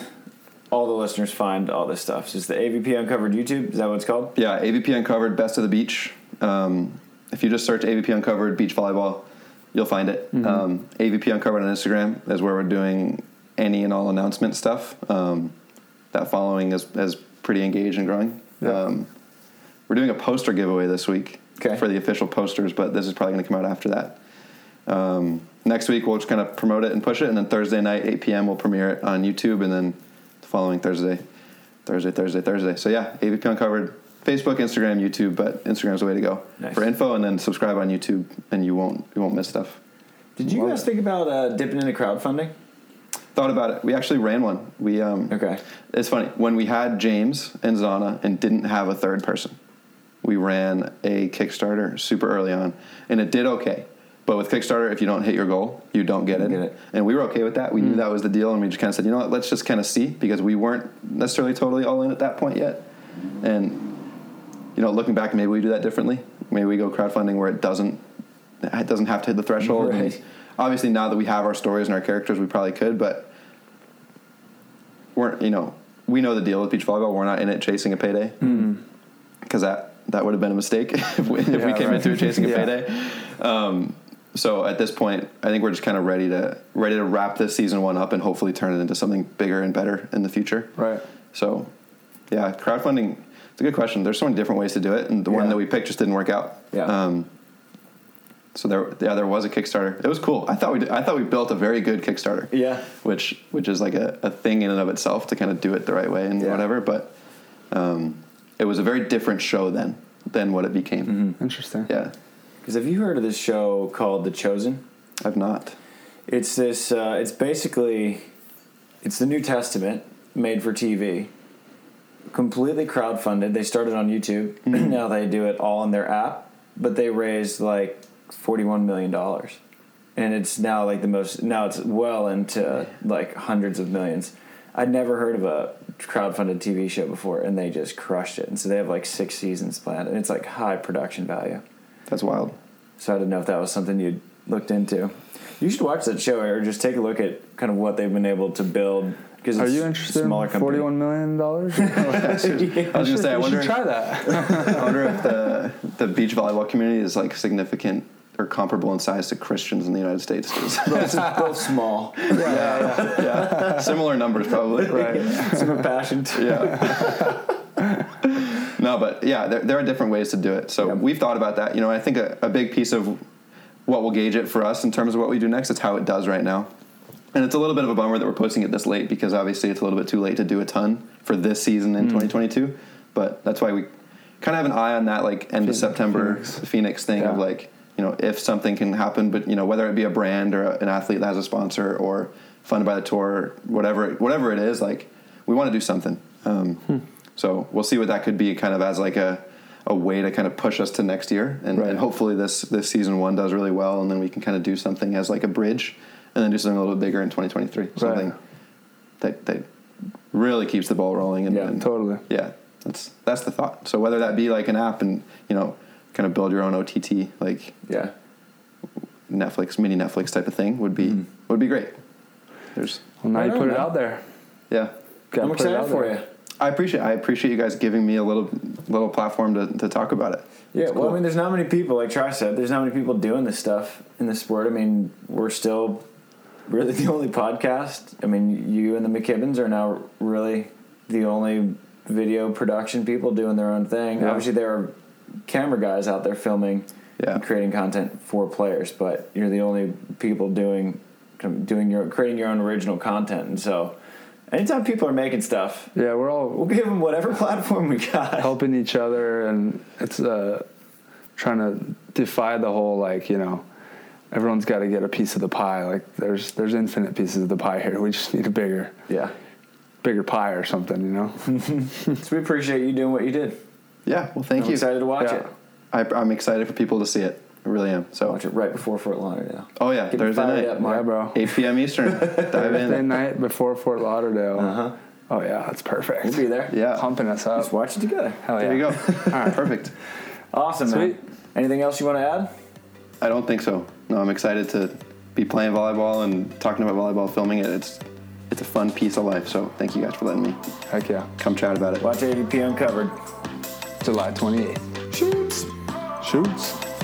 all the listeners find all this stuff? Is the AVP Uncovered YouTube? Is that what it's called? Yeah, AVP Uncovered, Best of the Beach. Um, if you just search AVP Uncovered Beach Volleyball, you'll find it. Um, AVP Uncovered on Instagram is where we're doing any and all announcement stuff. Um, that following is, is pretty engaged and growing. Um, we're doing a poster giveaway this week Okay. for the official posters, but this is probably going to come out after that. Um, next week, we'll just kind of promote it and push it, and then Thursday night, 8 p.m., we'll premiere it on YouTube, and then the following Thursday, Thursday, Thursday, Thursday. So yeah, AVP Uncovered, Facebook, Instagram, YouTube, but Instagram's the way to go Nice. for info, and then subscribe on YouTube, and you won't you won't miss stuff. Did you Love guys it. think about uh, dipping into crowdfunding? Thought about it. We actually ran one. We um, Okay. It's funny when we had James and Zana and didn't have a third person. We ran a Kickstarter super early on, and it did okay. But with Kickstarter, if you don't hit your goal, you don't get it. Get it. And we were okay with that. We knew that was the deal, and we just kind of said, you know what, let's just kind of see because we weren't necessarily totally all in at that point yet. And you know, looking back, maybe we do that differently. Maybe we go crowdfunding where it doesn't it doesn't have to hit the threshold. Right. obviously, now that we have our stories and our characters, we probably could, but we're you know we know the deal with beach volleyball. We're not in it chasing a payday because that that would have been a mistake if we, if we came right. into it chasing a Yeah. payday. Um, so at this point, I think we're just kind of ready to ready to wrap this season one up and hopefully turn it into something bigger and better in the future. Right. So, yeah, crowdfunding. It's a good question. There's so many different ways to do it, and the one that we picked just didn't work out. Yeah. Um, so there, yeah, there was a Kickstarter. It was cool. I thought we, did, I thought we built a very good Kickstarter. Yeah. Which, which is like a, a thing in and of itself to kind of do it the right way and Yeah. whatever. But, um, it was a very different show then than what it became. Mm-hmm. Interesting. Yeah, Because have you heard of this show called The Chosen? I've not. It's this. Uh, it's basically, it's the New Testament made for TV. Completely crowdfunded. They started on YouTube. Mm-hmm. now they do it all on their app, but they raised like forty-one million dollars, and it's now like the most. Now it's well into like hundreds of millions. I'd never heard of a crowdfunded TV show before, and they just crushed it. And so they have like six seasons planned, and it's like high production value. That's wild. So I didn't know if that was something you'd looked into. You should watch that show or just take a look at kind of what they've been able to build. Because Are you interested smaller in company. forty-one million dollars? I was gonna say, I wonder, should try that. I wonder if the the beach volleyball community is like significant or comparable in size to Christians in the United States. both, both small. yeah, yeah. Similar numbers, probably. right. Some passion. too. Yeah. no, but yeah, there, there are different ways to do it. So Yep. we've thought about that. You know, I think a, a big piece of what will gauge it for us in terms of what we do next is how it does right now. And it's a little bit of a bummer that we're posting it this late because obviously it's a little bit too late to do a ton for this season in 2022. But that's why we kind of have an eye on that, like end of September Phoenix. Phoenix, thing of like, you know, if something can happen, but you know, whether it be a brand or an athlete that has a sponsor or funded by the tour, whatever, whatever it is, like we want to do something. Um, So we'll see what that could be, kind of as like a, a way to kind of push us to next year, and, Right. and hopefully this this season one does really well, and then we can kind of do something as like a bridge, and then do something a little bit bigger in 2023, something that that really keeps the ball rolling, and, Yeah, and Totally. yeah, that's that's the thought. So whether that be like an app and you know kind of build your own OTT like Yeah. Netflix, mini Netflix type of thing would be mm-hmm. would be great. There's Well, now you on, put it man. out there. yeah. Gotta I'm excited for you. I appreciate I appreciate you guys giving me a little little platform to, to talk about it. Yeah, It's well, cool. I mean, there's not many people, like Tri said, there's not many people doing this stuff in the sport. I mean, we're still really the only podcast. I mean, you and the McKibbins are now really the only video production people doing their own thing. Yeah. Obviously, there are camera guys out there filming Yeah. and creating content for players, but you're the only people doing doing your creating your own original content. And so, anytime people are making stuff, Yeah, we're all we'll give them whatever platform we got. helping each other, and it's uh, trying to defy the whole like you know. Everyone's got to get a piece of the pie. Like there's there's infinite pieces of the pie here. We just need a bigger Yeah. bigger pie or something, you know. So we appreciate you doing what you did. Yeah, well thank I'm you. excited to watch Yeah. it. I, I'm excited for people to see it. I really am. So Watch it right before Fort Lauderdale. oh yeah, Get Thursday night, up, Mark. Yeah, bro. 8 p.m. Eastern. Dive Thursday night before Fort Lauderdale. Uh-huh. Oh yeah, that's perfect. We'll be there. Yeah, pumping us up. Let's watch it together. Hell there you go. All right, perfect. Awesome, man. Sweet. Anything else you want to add? I don't think so. No, I'm excited to be playing volleyball and talking about volleyball, filming it. It's it's a fun piece of life. So thank you guys for letting me Heck yeah. come chat about it. Watch AVP Uncovered. July 28th. Shoots. Shoots.